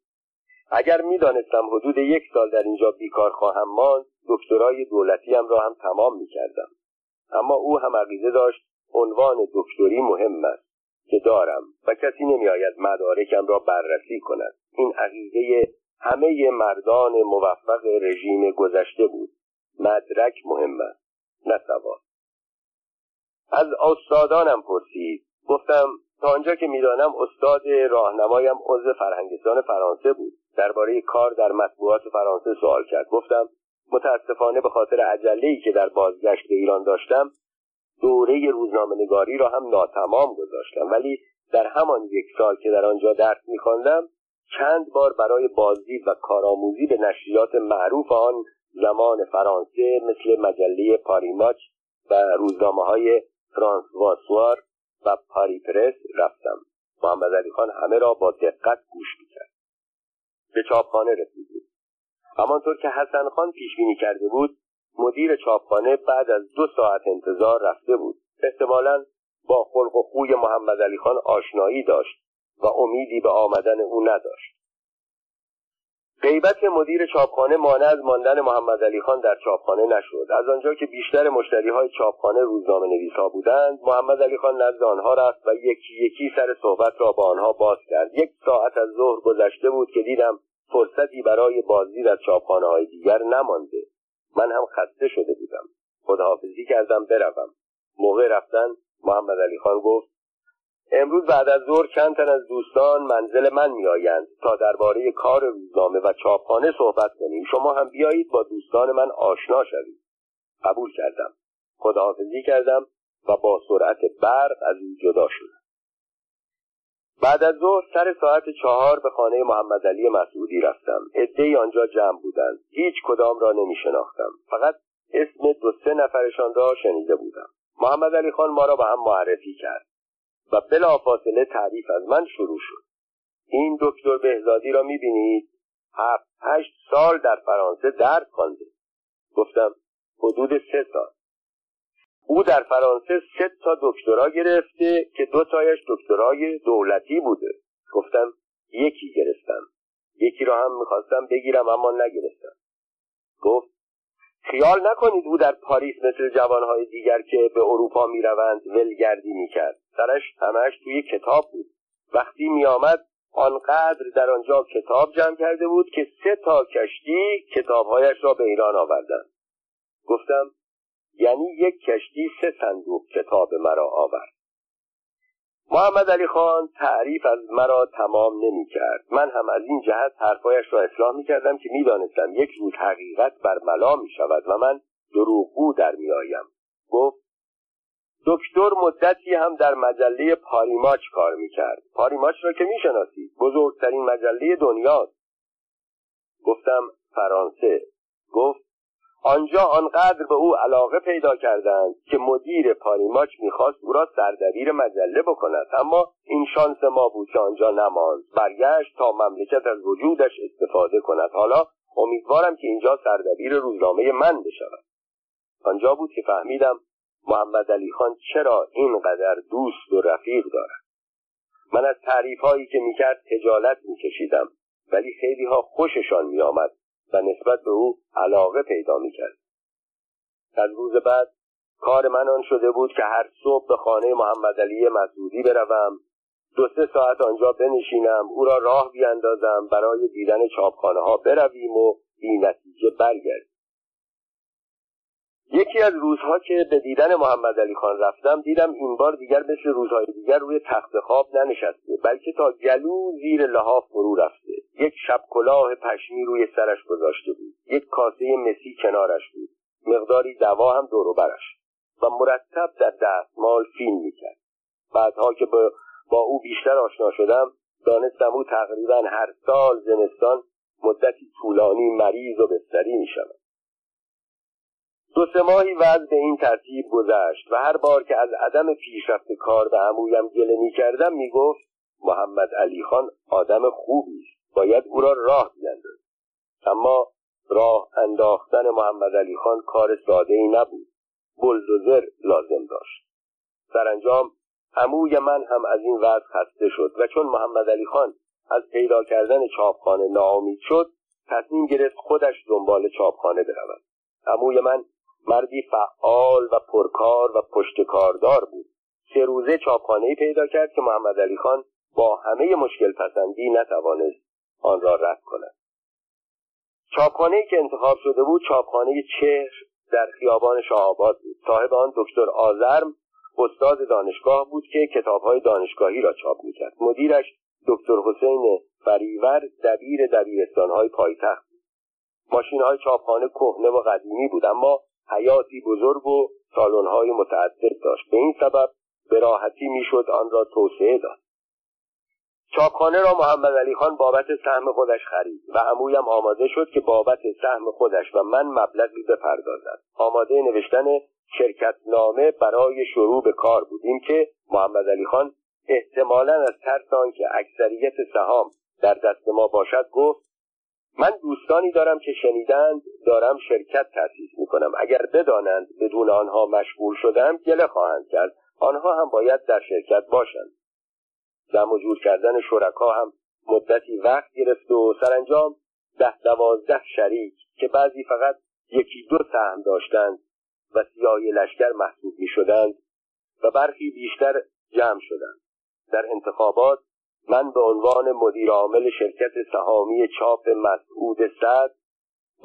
اگر می‌دانستم حدود یک سال در اینجا بیکار خواهم ماند دکترای دولتیم را هم تمام می‌کردم. اما او هم عقیده داشت عنوان دکتری مهم است که دارم و کسی نمیآید مدارکم را بررسی کند. این عقیده همه مردان موفق رژیم گذشته بود. مدرک مهم است نه سواد از استادانم پرسید. گفتم تا آنجا که می‌دانم استاد راهنمایم عضو فرهنگستان فرانسه بود. درباره کار در مطبوعات فرانسه سوال کرد. گفتم متاسفانه به خاطر عجله که در بازگشت به ایران داشتم دوره روزنامه نگاری را هم ناتمام گذاشتم. ولی در همان یک سال که در آنجا درس میخواندم چند بار برای بازدید و کارآموزی به نشریات معروف آن زمان فرانسه مثل مجله پاریماچ و روزنامه های فرانسواسوار و پاری پرس رفتم. محمد علی خان همه را با دقت گوش می‌کرد. به چاپخانه رسیدیم. همانطور که حسن خان پیش بینی کرده بود مدیر چاپخانه بعد از دو ساعت انتظار رفته بود. احتمالا با خلق و خوی محمد علی خان آشنایی داشت و امیدی به آمدن او نداشت. غیبت مدیر چاپخانه مانع از ماندن محمد علی خان در چاپخانه نشد. از آنجا که بیشتر مشتری های چاپخانه روزنامه نویس ها بودند محمد علی خان نزد آنها رفت و یکی یکی سر صحبت را با آنها باز کرد. یک ساعت از ظهر گذشته بود که دیدم فرصتی برای بازدید از چاپخانه های دیگر نمانده. من هم خسته شده بودم. خداحافظی کردم بروم. موقع رفتن محمد علی خان گفت امروز بعد از ظهر چند تن از دوستان منزل من میآیند تا درباره کار روزنامه و چاپخانه صحبت کنیم. شما هم بیایید با دوستان من آشنا شوید قبول کردم. خداحافظی کردم و با سرعت برق از او جدا شدم. بعد از ظهر سر ساعت چهار به خانه محمد علی مسعودی رفتم. عدهای آنجا جمع بودند. هیچ کدام را نمی شناختم فقط اسم دو سه نفرشان را شنیده بودم. محمد علی خان ما را به هم معرفی کرد. و بلافاصله تعریف از من شروع شد. این دکتر بهزادی را می‌بینید؟ هفت هشت سال در فرانسه درس خوانده. گفتم حدود سه سال. او در فرانسه سه تا دکترا گرفته که دو تایش دکترای دولتی بوده. گفتم یکی گرفتم. یکی را هم می‌خواستم بگیرم اما نگرفتم. گفت خیال نکنید او در پاریس مثل جوانهای دیگر که به اروپا می‌روند ولگردی می‌کرد. سرش همش توی کتاب بود. وقتی میآمد آنقدر در آنجا کتاب جمع کرده بود که سه تا کشتی کتابهایش را به ایران آوردند. گفتم یعنی یک کشتی سه صندوق کتاب مرا آورد. محمد علی خان تعریف از مرا تمام نمی کرد من هم از این جهت حرفایش را اصلاح می کردم که می دانستم یک روز حقیقت ملا می شود و من دروغگو در می آیم گفت دکتر مدتی هم در مجله پاریماچ کار می کرد پاریماچ را که می شناسید بزرگترین مجله دنیاست. گفتم فرانسه. گفت آنجا آنقدر به او علاقه پیدا کردند که مدیر پاریماچ می‌خواست او را سردبیر مجله بکند. اما این شانس ما بود که آنجا نماند. برگشت تا مملکت از وجودش استفاده کند. حالا امیدوارم که اینجا سردبیر روزنامه من بشود. آنجا بود که فهمیدم محمد علی خان چرا اینقدر دوست و رفیق دارد؟ من از تعریف هایی که می‌کرد خجالت میکشیدم ولی خیلی ها خوششان میآمد و نسبت به او علاقه پیدا می‌کرد. از روز بعد کار من آن شده بود که هر صبح به خانه محمد علی مسعودی بروم دو سه ساعت آنجا بنشینم او را راه بیاندازم برای دیدن چاپخانه ها برویم و بی نتیجه برگردیم. یکی از روزها که به دیدن محمد علی خان رفتم دیدم این بار دیگر مثل روزهای دیگر روی تخت خواب ننشسته بلکه تا گلو زیر لحاف فرو رفته. یک شب کلاه پشمی روی سرش گذاشته بود. یک کاسه مسی کنارش بود. مقداری دوا هم دور برش. و مرتب در دستمال فیلم می‌کرد. بعدها که با او بیشتر آشنا شدم دانستم او تقریبا هر سال زمستان مدتی طولانی مریض و بستری می شود. دو سه ماهی وضع به این ترتیب گذشت و هر بار که از عدم پیشرفت کار به عمویم گله می کردم می گفت محمد علی خان آدم خوبی است باید او را راه بیندازد اما راه انداختن محمد علی خان کار ساده ای نبود. بلدوزر لازم داشت. سرانجام عموی من هم از این وضع خسته شد و چون محمد علی خان از پیدا کردن چاپخانه ناامید شد تصمیم گرفت خودش دنبال چاپخانه برود. عموی من مردی فعال و پرکار و پشتکاردار بود. سه روزه چاپخانه پیدا کرد که محمد علی خان با همه مشکل پسندی نتوانست آن را رد کند. چاپخانه که انتخاب شده بود چاپخانه چهر در خیابان شاهآباد بود. صاحب آن دکتر آزرم استاد دانشگاه بود که کتابهای دانشگاهی را چاپ می‌کرد. مدیرش دکتر حسین فریور دبیر دبیرستانهای پایتخت بود. ماشین های چاپخانه کهنه و قدیمی بود اما حیاتی بزرگ و سالن‌های متعدد داشت. به این سبب به راحتی می‌شد آن را توسعه داد. چاپخانه را محمد علی خان بابت سهم خودش خرید و عمویم آماده شد که بابت سهم خودش و من مبلغی بپردازد. آماده نوشتن شرکت نامه برای شروع به کار بودیم که محمد علی خان احتمالا از ترس که اکثریت سهام در دست ما باشد گفت من دوستانی دارم که شنیدند دارم شرکت تأسیس می‌کنم. اگر بدانند بدون آنها مشغول شدم گله خواهند کرد. آنها هم باید در شرکت باشند. جمع جور کردن شرکا هم مدتی وقت گرفت و سرانجام ده دوازده شریک که بعضی فقط یکی دو سهم داشتند و سیاهی لشکر محسوب می شدند و برخی بیشتر جمع شدند. در انتخابات من به عنوان مدیر عامل شرکت سهامی چاپ مسعود سعد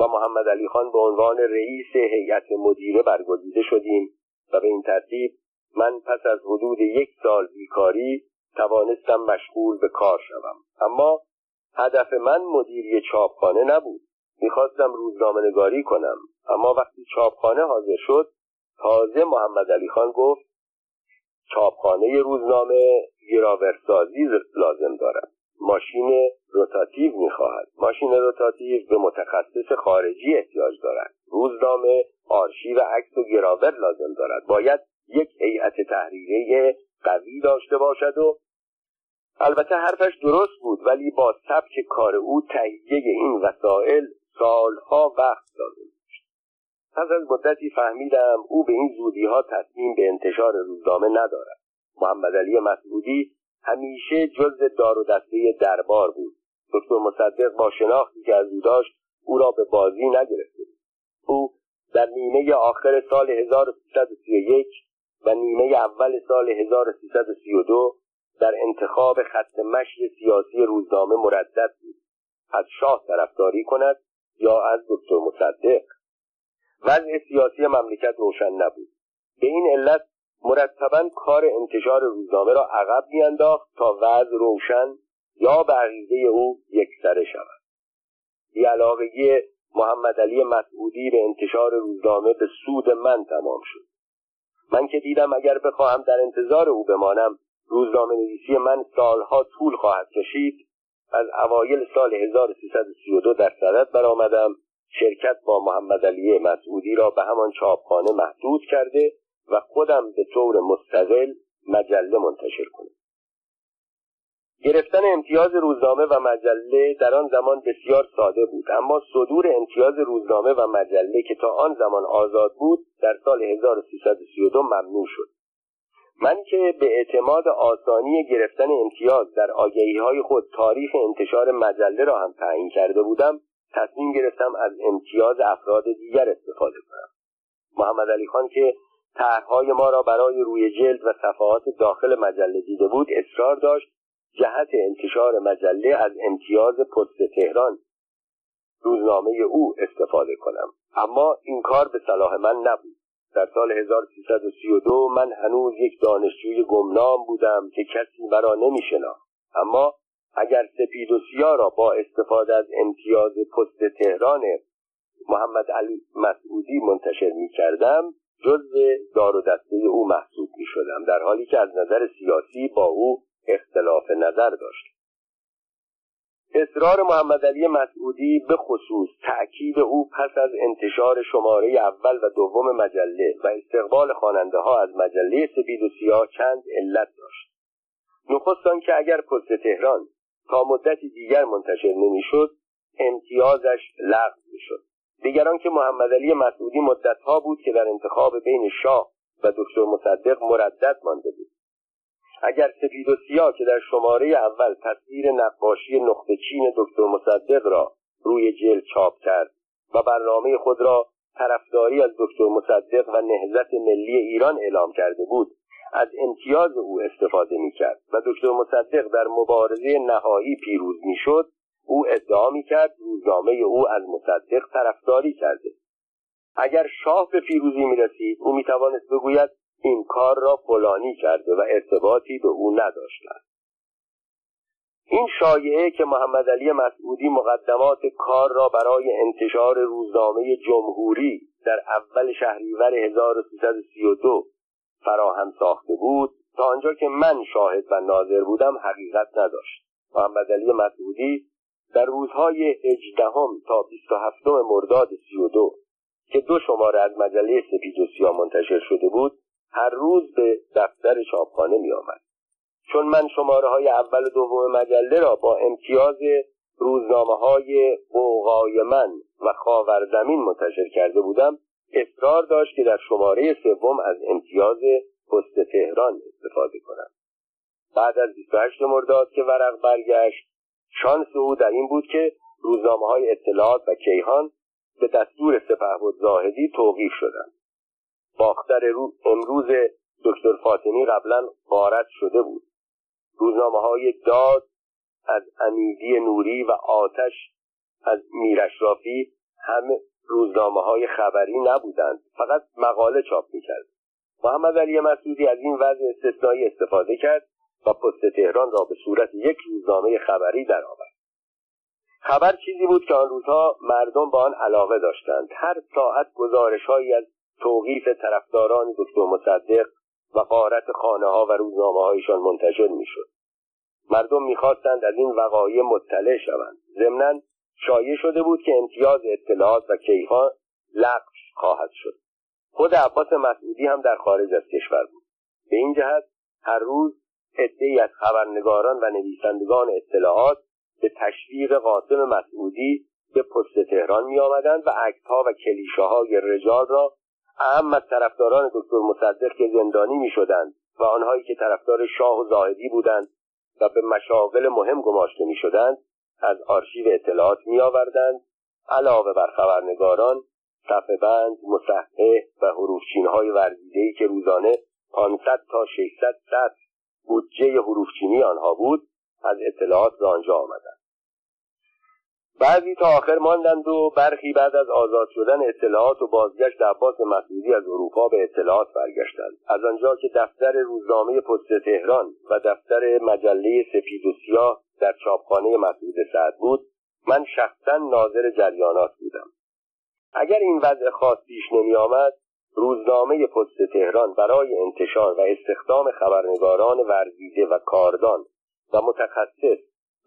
و محمد علی خان به عنوان رئیس هیئت مدیره برگزیده شدیم و به این ترتیب من پس از حدود یک سال بیکاری توانستم مشغول به کار شوم. اما هدف من مدیری چاپخانه نبود. می‌خواستم روزنامه نگاری کنم. اما وقتی چاپخانه حاضر شد تازه محمد علی خان گفت چاپخانه روزنامه گراورسازی لازم دارد. ماشین روتاتیو می‌خواهد. ماشین روتاتیو به متخصص خارجی احتیاج دارد. روزنامه آرشیو عکس و گراور لازم دارد. باید یک هیئت تحریریه قوی داشته باشد و البته حرفش درست بود ولی با سبک کار او تهیه این وسایل سالها وقت لازم داشت. پس از مدتی فهمیدم او به این زودی ها تصمیم به انتشار روزنامه ندارد. محمد علی مسعودی همیشه جز دار و دسته دربار بود. دکتر مصدق با شناختی که از او داشت او را به بازی نگرفته او در نیمه آخر سال 1331 و نیمه اول سال 1332 در انتخاب خط مشی سیاسی روزنامه مردد بود. از شاه طرفداری کند یا از دکتر مصدق؟ وضع سیاسی مملکت روشن نبود. به این علت مرتبا کار انتشار روزنامه را عقب میانداخت تا وضع روشن یا به عقیده او یکسره شود. بیعلاقگی محمد علی مسعودی به انتشار روزنامه به سود من تمام شد. من که دیدم اگر بخواهم در انتظار او بمانم روزنامه نویسی من سالها طول خواهد کشید. از اوایل سال 1332 در صدد برآمدم. شرکت با محمد علی مسعودی را به همان چاپخانه محدود کرده و خودم به طور مستقل مجله منتشر کنم. گرفتن امتیاز روزنامه و مجله در آن زمان بسیار ساده بود اما صدور امتیاز روزنامه و مجله که تا آن زمان آزاد بود در سال 1332 ممنوع شد. من که به اعتماد آسانی گرفتن امتیاز در آگهی های خود تاریخ انتشار مجله را هم تعیین کرده بودم تصمیم گرفتم از امتیاز افراد دیگر استفاده کنم. محمد علی خان که طرحهای ما را برای روی جلد و صفحات داخل مجله دیده بود اصرار داشت جهت انتشار مجله از امتیاز پست تهران. روزنامه او استفاده کنم. اما این کار به صلاح من نبود. در سال 1332 من هنوز یک دانشجوی گمنام بودم که کسی مرا نمیشناخت. اما اگر سپید و سیاه را با استفاده از امتیاز پست تهران محمد علی مسعودی منتشر می کردم جزو دار و دسته او محسوب می شدم در حالی که از نظر سیاسی با او اختلاف نظر داشت. اصرار محمد علی مسعودی به خصوص تأکید او پس از انتشار شماره اول و دوم مجله و استقبال خواننده ها از مجله سپید و سیاه چند علت داشت. نخست که اگر پست تهران تا مدتی دیگر منتشر نمی‌شد امتیازش لغو می‌شد. دیگران که محمد علی مسعودی مدتها بود که در انتخاب بین شاه و دکتر مصدق مردد مانده بود. اگر سپید و سیاه که در شماره اول تصویر نقاشی نقطه چین دکتر مصدق را روی جلد چاپ کرد و برنامه خود را طرفداری از دکتر مصدق و نهضت ملی ایران اعلام کرده بود از امتیاز او استفاده می کرد و دکتر مصدق در مبارزه نهایی پیروز می شد او ادعا می کرد روزنامه او از مصدق طرفداری کرده. اگر شاه به پیروزی می رسید او می توانست بگوید این کار را فلانی کرده و ارتباطی به او نداشتند. این شایعه که محمد علی مسعودی مقدمات کار را برای انتشار روزنامه جمهوری در اول شهریور 1332 فراهم ساخته بود تا آنجا که من شاهد و ناظر بودم حقیقت نداشت. محمد علی مسعودی در روزهای هجدهم تا 27 مرداد 32 که دو شماره از مجله سپید و سیاه منتشر شده بود هر روز به دفتر چاپخانه می آمد. چون من شماره های اول و دوم مجله را با امتیاز روزنامه های بوغای من و خاورزمین منتشر کرده بودم اصرار داشت که در شماره سوم از امتیاز پست تهران استفاده کنم بعد از 28 مرداد که ورق برگشت شانس او در این بود که روزنامه های اطلاعات و کیهان به دستور سپهبد زاهدی توقیف شدند. باختر امروز دکتر فاطمی قبلا غارت شده بود. روزنامه های داد از امیدی نوری و آتش از میرشرافی همه روزنامه های خبری نبودند فقط مقاله چاپ می‌کرد. محمد علی مسعودی از این وضع استثنایی استفاده کرد و پست تهران را به صورت یک روزنامه خبری درآورد. خبر چیزی بود که آن روزها مردم به آن علاقه داشتند. هر ساعت گزارشهایی از توقیف طرفداران دکتر مصدق و قارت خانه ها و روزنامه هایشان منتشر می‌شد. مردم می‌خواستند از این وقایع مطلع شوند. ضمنا شایع شده بود که امتیاز اطلاعات و کیهان لغو خواهد شد. خود عباس مسعودی هم در خارج از کشور بود. به این جهت هر روز عدهای از خبرنگاران و نویسندگان اطلاعات به تشویق قاسم مسعودی به پست تهران می آمدند و عکسها و کلیشه های رجال را اهم از طرفداران دکتر مصدق که زندانی می شدند و آنهایی که طرفدار شاه و زاهدی بودند و به مشاغل مهم گماشته می شدند از آرشیو اطلاعات می آوردند علاوه بر خبرنگاران صفحه بند مصحح و حروفچین های ورزیدهی که روزانه 500 تا 600 سطر بودجه حروفچینی آنها بود از اطلاعات به آنجا آمدند. بعضی تا آخر ماندند و برخی بعد از آزاد شدن اطلاعات و بازگشت عباس مسعودی از اروپا به اطلاعات برگشتند. از آنجا که دفتر روزنامه پست تهران و دفتر مجله سپید و سیاه در چاپخانه مسعود سعد بود من شخصا ناظر جریانات بودم. اگر این وضع خاص پیش نمی آمد روزنامه پست تهران برای انتشار و استخدام خبرنگاران ورزیده و کاردان و متخصص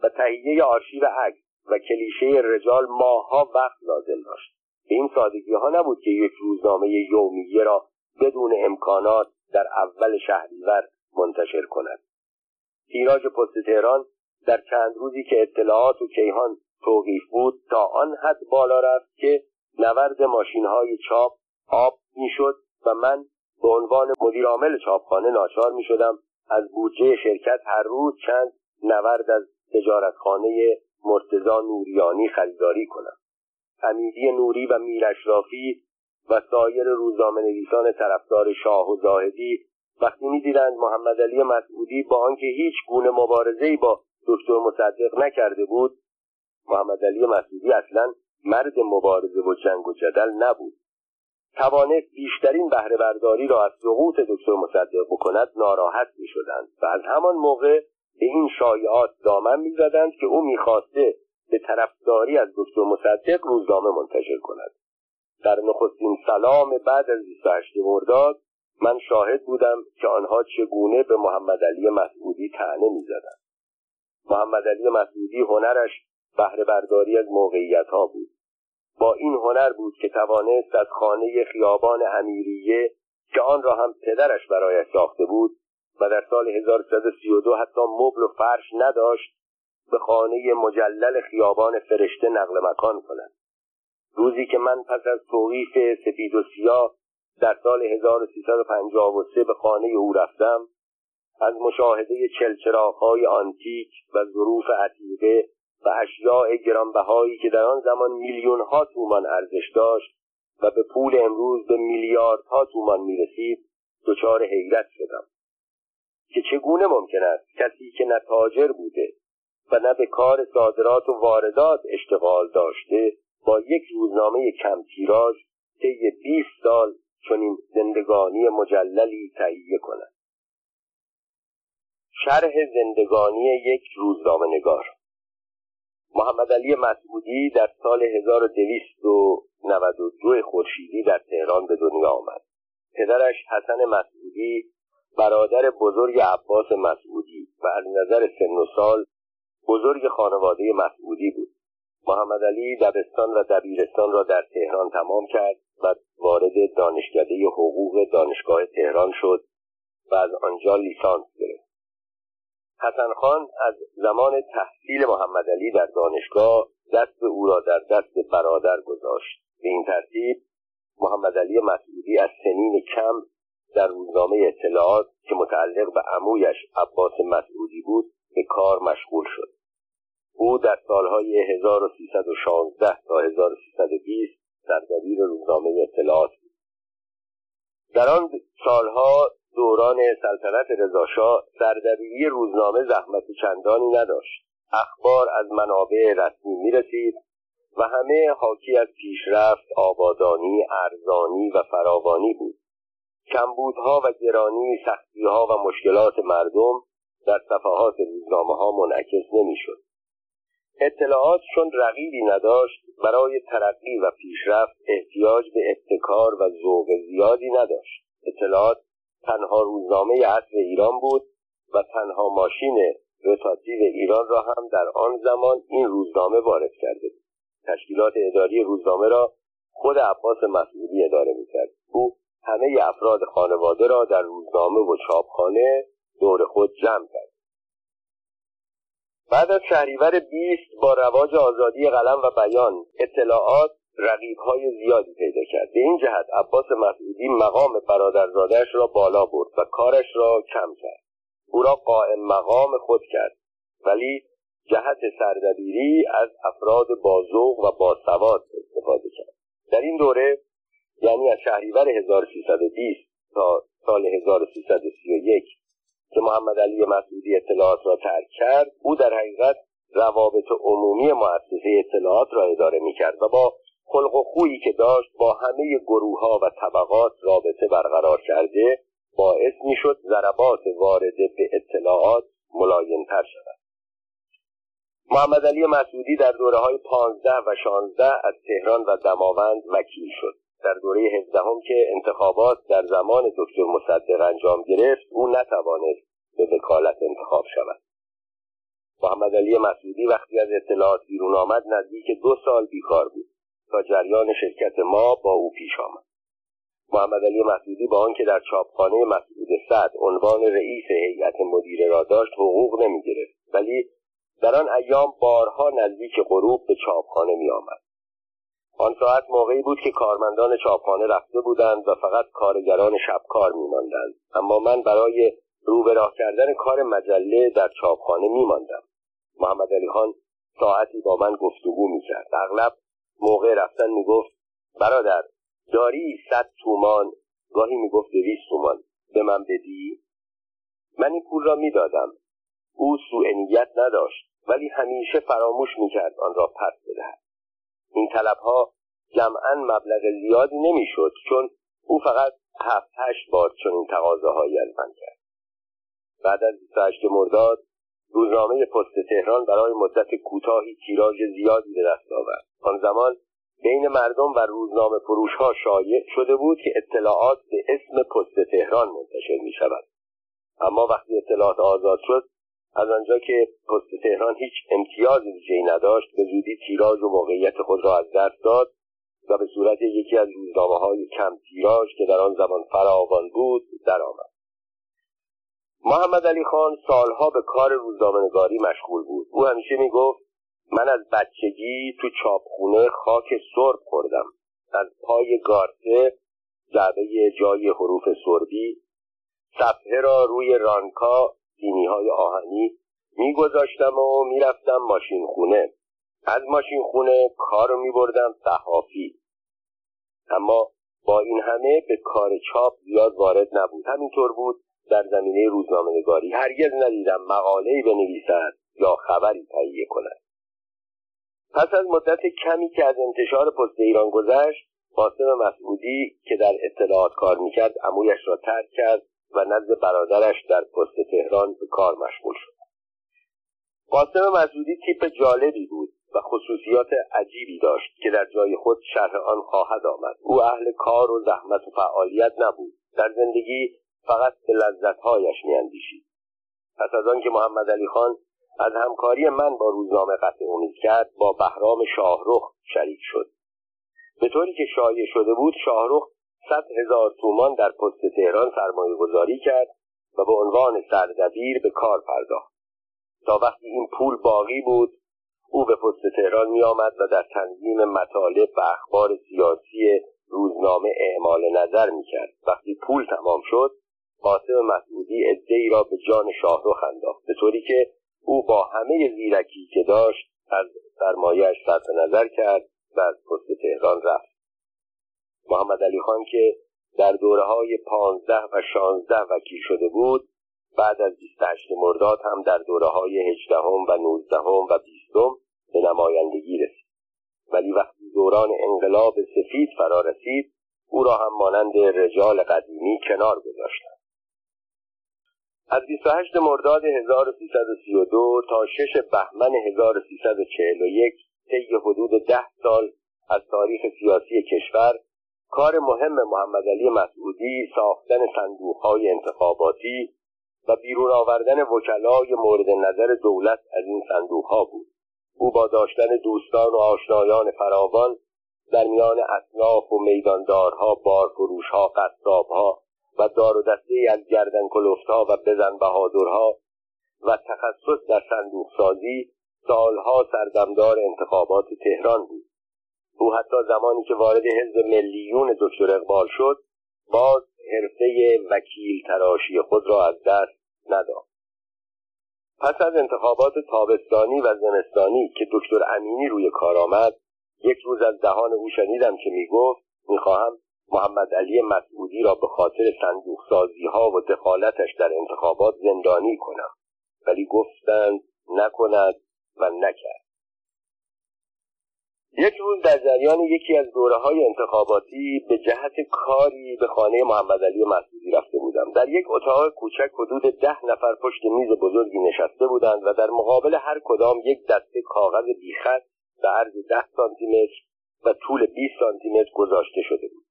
و تهیه آرشیو عکس و کلیشه رجال ماهها وقت لازم داشت. به این سادگی ها نبود که یک روزنامه یومیه را بدون امکانات در اول شهریور منتشر کند. تیراژ پست تهران در چند روزی که اطلاعات و کیهان توقیف بود تا آن حد بالا رفت که نورد ماشین های چاپ آب می‌شد و من به عنوان مدیرعامل چاپخانه ناچار می شدم از بودجه شرکت هر روز چند نورد از تجارتخانه مرتزا نوریانی خریداری کنم. امیدی نوری و میرشرافی و سایر روزنامه نویسان طرفدار شاه و زاهدی وقتی می‌دیدند محمد علی مسعودی با آنکه هیچ گونه مبارزهای با دکتر مصدق نکرده بود محمد علی مسعودی اصلا مرد مبارزه و جنگ و جدل نبود. توانست بیشترین بهره برداری را از سقوط دکتر مصدق بکند ناراحت می شدند و از همان موقع به این شایعات دامن می‌زدند که او می‌خواسته به طرفداری از دکتر مصدق روزنامه منتشر کند. در نخستین سلام بعد از 28 مرداد من شاهد بودم که آنها چگونه به محمد علی مسعودی تعنه می‌زدند. محمد علی مسعودی هنرش بهره برداری از موقعیت ها بود. با این هنر بود که توانست از خانه خیابان امیریه که آن را هم پدرش برایش ساخته بود و در سال 1332 حتی مبل و فرش نداشت به خانه مجلل خیابان فرشته نقل مکان کند روزی که من پس از توقیف سپید و سیاه در سال 1353 به خانه او رفتم از مشاهده چلچراغهای آنتیک و ظروف عتیقه و اشیاء گرانبهایی که در آن زمان میلیون ها تومان ارزش داشت و به پول امروز به میلیاردها تومان می‌رسید دچار حیرت شدم. که چگونه ممکن است کسی که نه تاجر بوده و نه به کار صادرات و واردات اشتغال داشته با یک روزنامه کم تیراژ طی 20 سال چنین زندگانی مجللی تهیه کند. شرح زندگانی یک روزنامه نگار محمد علی مسعودی در سال 1292 خورشیدی در تهران به دنیا آمد. پدرش حسن مسعودی برادر بزرگ عباس مسعودی و از نظر سن و سال بزرگ خانواده مسعودی بود. محمد علی دبستان و دبیرستان را در تهران تمام کرد و وارد دانشکده حقوق دانشگاه تهران شد و از آنجا لیسانس گرفت. حسن خان از زمان تحصیل محمد علی در دانشگاه دست او را در دست برادر گذاشت. به این ترتیب محمد علی مسعودی از سنین کم در روزنامه اطلاعات که متعلق به عمویش عباس مسعودی بود به کار مشغول شد. او در سالهای 1316 تا 1320 سردبیر روزنامه اطلاعات بود. در آن سالها دوران سلطنت رضاشاه سردبیری روزنامه زحمت چندانی نداشت. اخبار از منابع رسمی می‌رسید و همه حاکی از پیشرفت آبادانی ارزانی و فراوانی بود. کمبودها و گرانی سختیها و مشکلات مردم در صفحات روزنامه ها منعکس نمی‌شد. اطلاعات چون رقیبی نداشت برای ترقی و پیشرفت احتیاج به ابتکار و ذوق زیادی نداشت. اطلاعات تنها روزنامه عصر ایران بود و تنها ماشین روتاتیو ایران را هم در آن زمان این روزنامه وارد کرده بود. تشکیلات اداری روزنامه را خود عباس مسئولی اداره می‌کرد. او همه افراد خانواده را در روزنامه و چاپخانه دور خود جمع کرد. بعد از شهریور 20 با رواج آزادی قلم و بیان اطلاعات رقیبهای زیادی پیدا کرد. به این جهت عباس مسعودی مقام برادرزادهش را بالا برد و کارش را کم کرد. او را قائم مقام خود کرد. ولی جهت سردبیری از افراد بازوق و باسواد استفاده کرد. در این دوره یعنی از شهریور 1320 تا سال 1331 که محمد علی مسعودی اطلاعات را ترک کرد او در حقیقت روابط عمومی مؤسسه اطلاعات را اداره می‌کرد و با خلق و خویی که داشت با همه گروه ها و طبقات رابطه برقرار کرده باعث می‌شد ضربات وارده به اطلاعات ملایمتر شود. محمد علی مسعودی در دوره های پانزده و شانزده از تهران و دماوند وکیل شد. در دوره هفدهم که انتخابات در زمان دکتر مصدق انجام گرفت او نتوانست به وکالت انتخاب شود. محمد علی مسعودی وقتی از اطلاعات بیرون آمد نزدیک دو سال بیکار بود. تا جریان شرکت ما با او پیش آمد. محمد علی مسعودی با آنکه در چاپخانه مسعود سعد عنوان رئیس هیئت مدیره را داشت حقوق نمی گرفت ولی در آن ایام بارها نزدیک غروب به چاپخانه می آمد آن ساعت موقعی بود که کارمندان چاپخانه رفته بودند و فقط کارگران شبکار میماندند. اما من برای رو کردن کار مجله در چاپخانه میماندم. محمد علی خان ساعتی با من گفتگو می‌کرد. اغلب موقع رفتن می‌گفت برادر داری صد تومان گاهی می‌گفت دویست تومان به من بدی؟ من این پول را می‌دادم. او سوء نیت نداشت ولی همیشه فراموش می‌کرد آن را پس بدهد. این طلبها جمعا مبلغ زیادی نمی‌شد چون او فقط هفت هشت بار چنین تقاضاهایی از من کرد. بعد از 28 مرداد روزنامه پست تهران برای مدت کوتاهی تیراژ زیادی به دست آورد. آن زمان بین مردم و روزنامه فروش ها شایع شده بود که اطلاعات به اسم پست تهران منتشر می شود اما وقتی اطلاعات آزاد شد از آنجا که پست تهران هیچ امتیاز ویژهای نداشت به زودی تیراژ و موقعیت خود را از دست داد و به صورت یکی از روزنامه های کم تیراژ که در آن زمان فراوان بود درآمد. محمد علی خان سالها به کار روزنامهنگاری مشغول بود. او همیشه می‌گفت من از بچگی تو چاپخونه خاک سرب خوردم. از پای گارته جعبه جای حروف سربی صفحه را روی رانکا سینی های آهنی میگذاشتم و می‌رفتم ماشین خونه از ماشین خونه کار میبردم صحافی. اما با این همه به کار چاپ زیاد وارد نبود. همینطور بود در زمینه روزنامه نگاری هرگز ندیدم مقاله‌ای بنویسد یا خبری تهیه کند. پس از مدت کمی که از انتشار پست ایران گذشت قاسم مسعودی که در اطلاعات کار می‌کرد امویش را ترک کرد و نزد برادرش در پست تهران به کار مشغول شد. قاسم مسعودی تیپ جالبی بود و خصوصیات عجیبی داشت که در جای خود شرح آن خواهد آمد. او اهل کار و زحمت و فعالیت نبود. در زندگی فقط به لذتهایش میاندیشید. پس از آنکه محمد علی خان از همکاری من با روزنامه قطع امید کرد با بهرام شاهرخ شریک شد. به طوری که شایع شده بود شاهرخ صد هزار تومان در پست تهران سرمایه گذاری کرد و به عنوان سردبیر به کار پرداخت. تا وقتی این پول باقی بود او به پست تهران می آمد و در تنظیم مطالب و اخبار سیاسی روزنامه اعمال نظر می کرد وقتی پول تمام شد قاسم مسعودی ای را به جان شاهرخ انداخت. به طوری که او با همه زیرکی که داشت از سرمایهاش صرف نظر کرد و از پست تهران رفت. محمد علی خان که در دوره های پانزده و شانزده وکیل شده بود بعد از 28 مرداد هم در دوره های هجدهم و نوزدهم و بیستم به نمایندگی رسید. ولی وقتی دوران انقلاب سفید فرا رسید او را هم مانند رجال قدیمی کنار گذاشتند. از 28 مرداد 1332 تا 6 بهمن 1341 طی حدود ده سال از تاریخ سیاسی کشور کار مهم محمد علی مسعودی ساختن صندوقهای انتخاباتی و بیرون آوردن وکلای مورد نظر دولت از این صندوقها بود. او با داشتن دوستان و آشنایان فراوان در میان اصناف و میداندارها بارفروشها قصابها و دار و دسته از گردن کلفتها و بزن بهادرها و تخصص در صندوق سازی سالها سردمدار انتخابات تهران بود. او حتی زمانی که وارد حزب ملیون دکتر اقبال شد باز حرفه وکیل تراشی خود را از دست نداد. پس از انتخابات تابستانی و زمستانی که دکتر امینی روی کار آمد یک روز از دهان او شنیدم که می‌گفت می‌خواهم محمد علی مسعودی را به خاطر صندوق سازی ها و دخالتش در انتخابات زندانی کنم. ولی گفتند نکند و نکرد. یک روز در جریان یکی از دوره های انتخاباتی به جهت کاری به خانه محمد علی مسعودی رفته بودم. در یک اتاق کوچک حدود ده نفر پشت میز بزرگی نشسته بودند و در مقابل هر کدام یک دسته کاغذ بیخط به عرض ده سانتیمتر و طول 20 سانتیمتر گذاشته شده بود.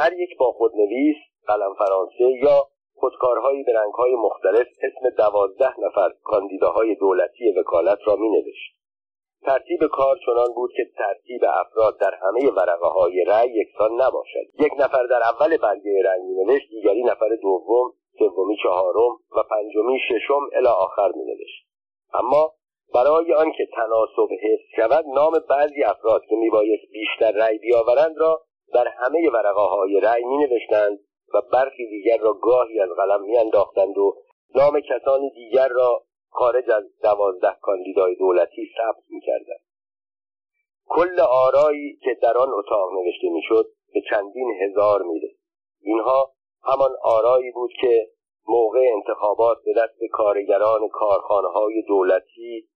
هر یک با خودنویس قلم فرانسه یا خودکارهایی به رنگهای مختلف اسم دوازده نفر کاندیداهای دولتی وکالت را می نوشت. ترتیب کار چنان بود که ترتیب افراد در همه ورقه های رأی یکسان نباشد یک نفر در اول برگه رأی مینوشت دیگری نفر دوم سومی چهارم و پنجمی ششم الی آخر مینوشت اما برای آنکه تناسب حفظ شود نام بعضی افراد که میبایست بیشتر رأی بیاورند را در همه ورقه های رأی می نوشتند و برخی دیگر را گاهی از قلم می انداختند و نام کسانی دیگر را خارج از دوازده کاندیدای دولتی ثبت می‌کردند. کل آرایی که در آن اتاق نوشته می‌شد به چندین هزار میره اینها همان آرایی بود که موقع انتخابات به دست کارگران کارخانه های دولتی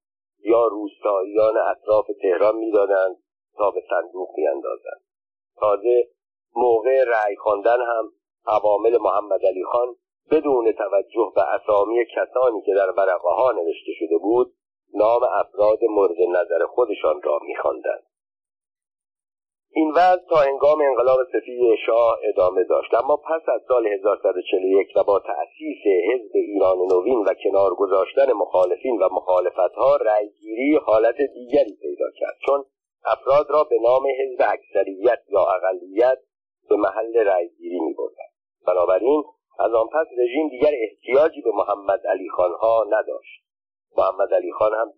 یا روستاییان اطراف تهران می‌دادند تا به صندوق میاندازند. تازه موقع رأی خواندن هم عوامل محمد علی خان بدون توجه به اسامی کسانی که در ورقه ها نوشته شده بود نام افراد مورد نظر خودشان را میخواندند. این وضع تا انگام انقلاب سفید شاه ادامه داشت. اما پس از سال 1141 و با تأسیس حزب ایران نوین و کنار گذاشتن مخالفین و مخالفتها رأیگیری حالت دیگری پیدا کرد. چون افراد را به نام حزب اکثریت یا اقلیت به محل رأیگیری می بنابراین از آن پس رژیم دیگر احتیاجی به محمد علی خانها نداشت. محمد علی خان هم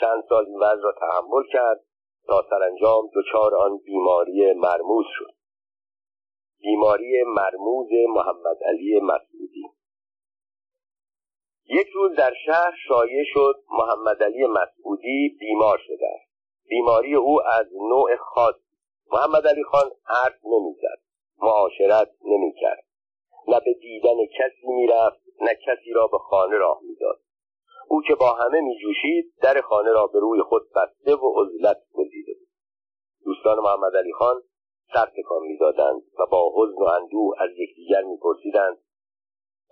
چند سال این وضع را تحمل کرد تا سرانجام دچار آن بیماری مرموز شد. بیماری مرموز محمد علی مسعودی. یک روز در شهر شایع شد محمد علی مسعودی بیمار شده است بیماری او از نوع خاص محمد علی خان حرف نمی‌زد. معاشرت نمی‌کرد. نه به دیدن کسی می‌رفت نه کسی را به خانه راه می‌داد. او که با همه میجوشید در خانه را به روی خود بسته و عزلت گزیده بود. دوستان محمد علی خان سر تکان می‌دادند و با حزن و اندوه از یکدیگر میپرسیدند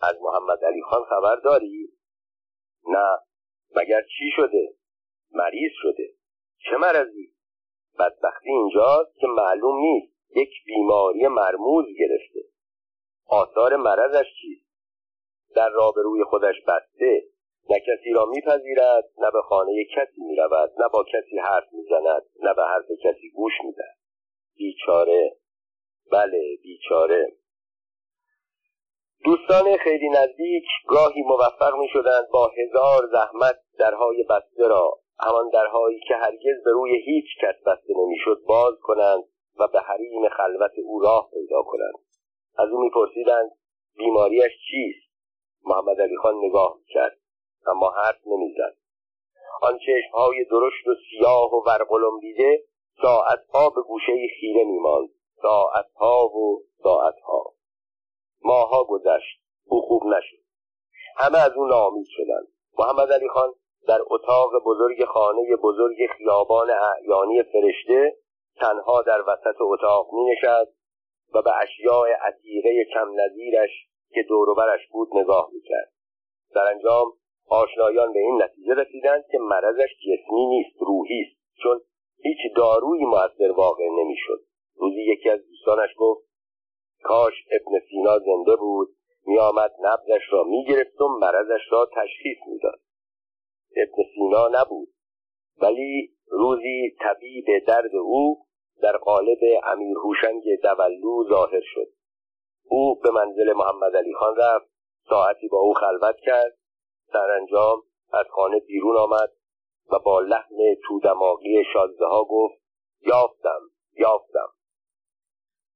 از محمد علی خان خبر داری؟ نه. مگر چی شده؟ مریض شده. چه مرضی؟ بدبختی اینجاست که معلوم نیست. یک بیماری مرموز گرفته. آثار مرضش چیست؟ در را به روی خودش بسته. نه کسی را میپذیرد نه به خانه کسی می‌رود نه با کسی حرف می‌زند نه به حرف کسی گوش می‌دهد. بیچاره. بله بیچاره. دوستان خیلی نزدیک گاهی موفق می شدند با هزار زحمت درهای بسته را همان درهایی که هرگز به روی هیچ کس بسته نمی‌شد باز کنند و به حریم خلوت او راه پیدا کنند. از او میپرسیدند بیماریش چیست؟ محمد علی خان نگاه کرد اما حرف نمی‌زد. آن چشمهای درشت و سیاه و ورقلمبیده ساعتها به گوشه خیره میماند. ساعتها و ساعتها ماها گذشت او خوب نشد. همه از او ناامید شدند. محمد علی خان در اتاق بزرگ خانه بزرگ خیابان اعیانی فرشته تنها در وسط اتاق می نشد و به اشیاء عتیقه کم نظیرش که دوروبرش بود نگاه می‌کرد. در انجام آشنایان به این نتیجه رسیدند که مرضش جسمی نیست روحی است چون هیچ دارویی موثر واقع نمی‌شد. روزی یکی از دوستانش گفت کاش ابن سینا زنده بود میآمد نبضش را می‌گرفت و مرضش را تشخیص می‌داد. ابن سینا نبود. ولی روزی طبیب درد او در قالب امیر هوشنگ دولو ظاهر شد. او به منزل محمد علی خان رفت ساعتی با او خلوت کرد سرانجام از خانه بیرون آمد و با لحن تو دماغی شازده ها گفت یافتم یافتم.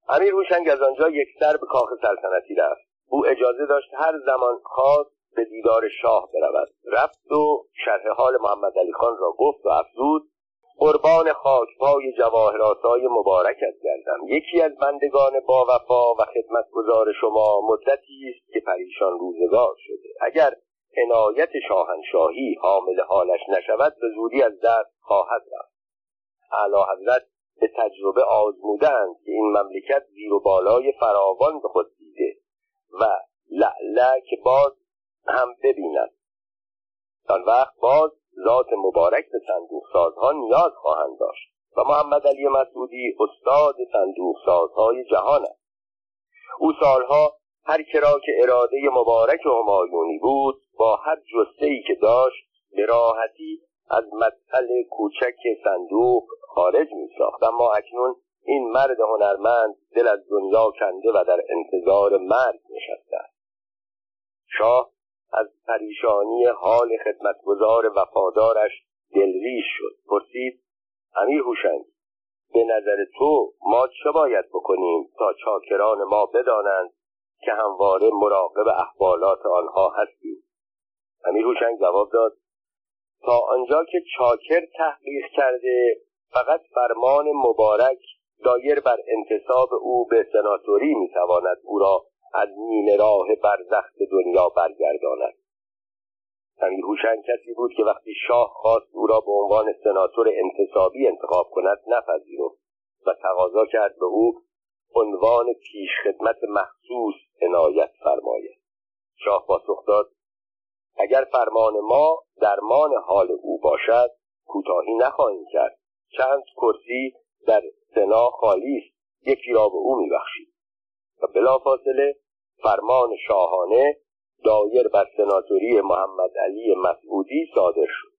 امیر هوشنگ از آنجا یک سر به کاخ سلطنتی رفت. او اجازه داشت هر زمان خواست به دیدار شاه برود. رفت و شرح حال محمد علی خان را گفت و افزود قربان خاکپای جواهراتای مبارکت گردم یکی از بندگان با وفا و خدمتگزار شما مدتی است که پریشان روزگار شده. اگر عنایت شاهنشاهی حامل حالش نشود به زودی از دست خواهد رفت. اعلی حضرت به تجربه آزمودند که این مملکت زیر و بالای فراوان به خود دیده و لعله که باز هم ببیند. آن وقت باز ذات مبارک به صندوق سازها نیاز خواهند داشت و محمد علی مسعودی استاد صندوق سازهای جهان است. او سالها هر کرا که اراده مبارک همایونی بود با هر جسته ای که داشت به راحتی از مدخل کوچک صندوق خارج می ساخت اما اکنون این مرد هنرمند دل از دنیا کنده و در انتظار مرگ نشسته است. شاه از پریشانی حال خدمتگزار وفادارش دلریش شد. پرسید امیر هوشنگ به نظر تو ما چه باید بکنیم تا چاکران ما بدانند که همواره مراقب احوالات آنها هستیم؟ امیر هوشنگ جواب داد تا آنجا که چاکر تحقیق کرده فقط فرمان مبارک دایر بر انتصاب او به سناتوری می‌تواند او را از نیمه راه برزخ به دنیا برگرداند. امیر هوشنگ کسی بود که وقتی شاه خواست او را به عنوان سناتور انتصابی انتخاب کند نپذیرفت و تقاضا کرد به او عنوان پیشخدمت مخصوص عنایت فرماید. شاه پاسخ داد اگر فرمان ما درمان حال او باشد کوتاهی نخواهیم کرد. چند کرسی در سنا خالی است یکی را به او میبخشید. و بلافاصله فرمان شاهانه دایر بر سناتوری محمد علی مسعودی صادر شد.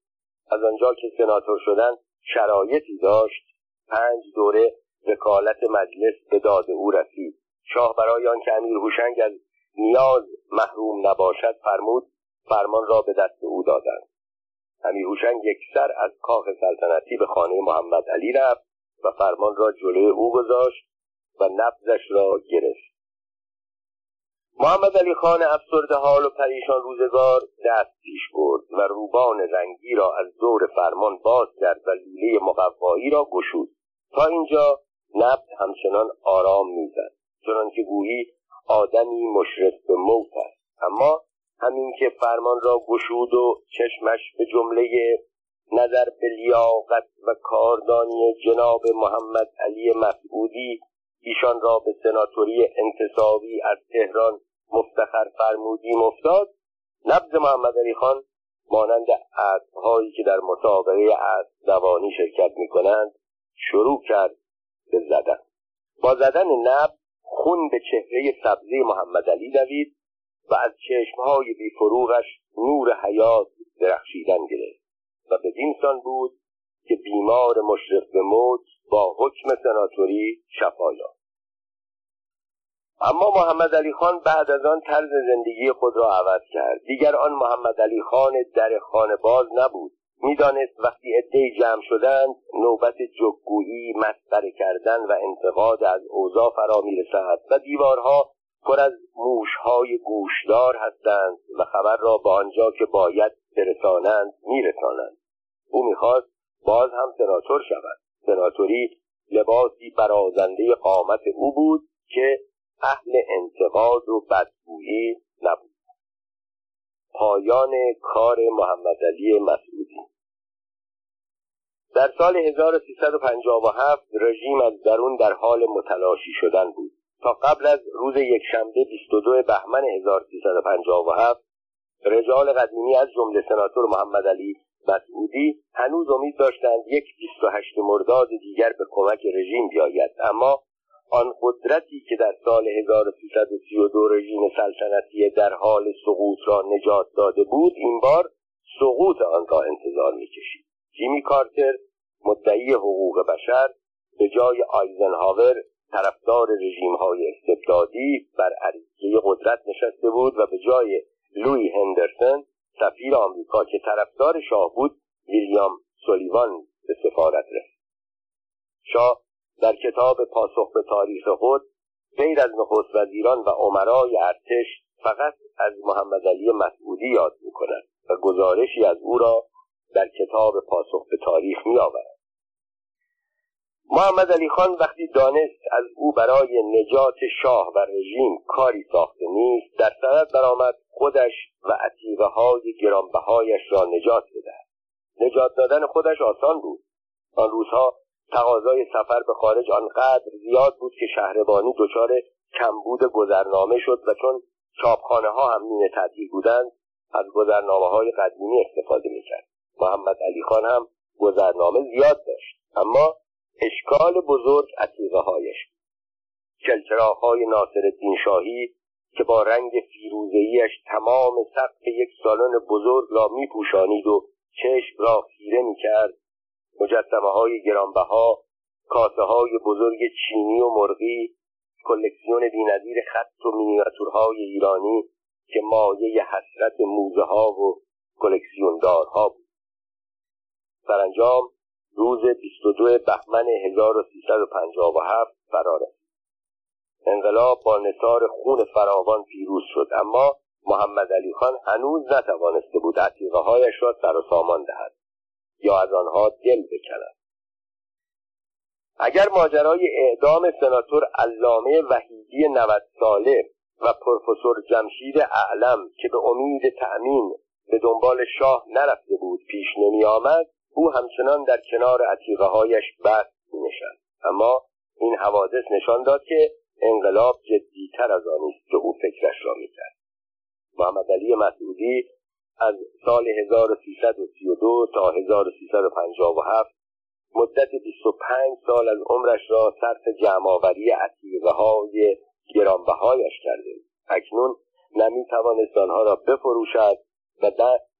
از آنجا که سناتور شدن شرایطی داشت پنج دوره وکالت مجلس به داد او رسید. شاه برای آنکه امیر هوشنگ از نیاز محروم نباشد فرمود فرمان را به دست او دادند. امیر هوشنگ سر از کاخ سلطنتی به خانه محمد علی رفت و فرمان را جلوی او گذاشت و نبزش را گرفت. محمد علی خان افسرده حال و پریشان روزگار دست پیش برد و روبان رنگی را از دور فرمان باز کرد و لوله مقوایی را گشود. تا اینجا نبض همچنان آرام می‌زد چنانکه گویی آدمی مشرف به موت است. اما همین که فرمان را گشود و چشمش به جمله نظر به لیاقت و کاردانی جناب محمد علی مسعودی ایشان را به سناتوری انتصابی از تهران مفتخر فرمودیم افتاد. نبز محمد علی خان مانند اسبهایی که در مسابقه اسب دوانی شرکت می کنند شروع کرد به زدن. با زدن نبز خون به چهره سبزی محمد علی دوید و از چشمهای بیفروغش نور حیات درخشیدن گرفت و به سان بود که بیمار مشرف به موت با حکم سناتوری شفا یافت. اما محمد علی خان بعد از آن طرز زندگی خود را عوض کرد. دیگر آن محمد علی خان در خانه باز نبود. می‌دانست وقتی عدهای جمع شدند نوبت جگگویی مسخره کردن و انتقاد از اوضاع فرا می‌رسد و دیوارها پر از موشهای گوشدار هستند و خبر را به آنجا که باید برسانند میرسانند. او می‌خواست باز هم سناتور شود. سناتوری لباسی برازنده قامت او بود که اهل انتقاد و بدگویی نبود. پایان کار محمد علی مسعودی. در سال 1357 رژیم از درون در حال متلاشی شدن بود. تا قبل از روز یکشنبه 22 بهمن 1357 رجال قدیمی از جمله سناتور محمد علی مسعودی هنوز امید داشتند یک 28 مرداد دیگر به کمک رژیم بیاید. اما آن قدرتی که در سال 1332 رژیم سلطنتی در حال سقوط را نجات داده بود این بار سقوط آن را انتظار می‌کشید. جیمی کارتر مدعی حقوق بشر به جای آیزنهاور طرفدار رژیم های استبدادی بر عریضه قدرت نشسته بود و به جای لوی هندرسون سفیر آمریکا که طرفدار شاه بود ویلیام سولیوان به سفارت رفت شاه در کتاب پاسخ به تاریخ خود غیر از نخست وزیران و عمرای ارتش فقط از محمد علی مسعودی یاد می کند و گزارشی از او را در کتاب پاسخ به تاریخ می آورد. محمد علی خان وقتی دانست از او برای نجات شاه و رژیم کاری ساخته نیست در صدد برآمد خودش و عتیقه های گرانبهایش را نجات بدهد. نجات دادن خودش آسان بود. آن روزها تقاضای سفر به خارج آنقدر زیاد بود که شهربانی دچار کمبود گذرنامه شد و چون چاپخانه ها هم نیمه تعطیل بودند از گذرنامه های قدیمی استفاده می‌کرد. محمد علی خان هم گذرنامه زیاد داشت. اما اشکال بزرگ عتیقه هایش چلچراغ ناصر الدین شاهی که با رنگ فیروزهیش تمام سقف یک سالن بزرگ را میپوشانید و چشم را خیره می‌کرد مجسمه های گرانبها کاسه های بزرگ چینی و مرغی کلکسیون بینظیر خط و مینیاتورهای ایرانی که مایه حسرت موزه ها و کلکسیوندارها بود. سرانجام روز 22 بهمن 1357 فرا انقلاب با نصار خون فراوان پیروز شد اما محمد علی خان هنوز نتوانسته بود عتیقه هایش را سر و سامان دهد یا از آنها دل بکند. اگر ماجرای اعدام سناتور علامه وحیدی 90 ساله و پروفسور جمشید اعلم که به امید تأمین به دنبال شاه نرفته بود پیش نمی آمد او همچنان در کنار عتیقه هایش بست می. اما این حوادث نشان داد که انقلاب جدیتر از آن است که او فکرش را می‌کرد. محمد علی مسعودی از سال 1332 تا 1357 مدت 25 سال از عمرش را صرف جمعآوری عتیقه های گرانبهایش کرده اکنون نمی‌توانست آنها را بفروشد و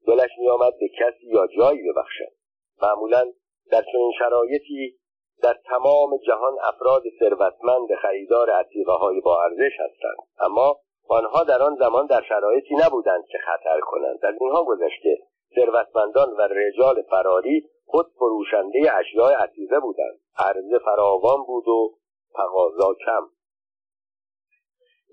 دلش میآمد به کسی یا جایی ببخشد. معمولا در چنین شرایطی در تمام جهان افراد ثروتمند خریدار عتیقه های با ارزش هستند. اما آنها در آن زمان در شرایطی نبودند که خطر کنند. از اینها گذشته ثروتمندان و رجال فراری خود فروشنده اشیاء عتیقه بودند. عرضه فراوان بود و تقاضا کم.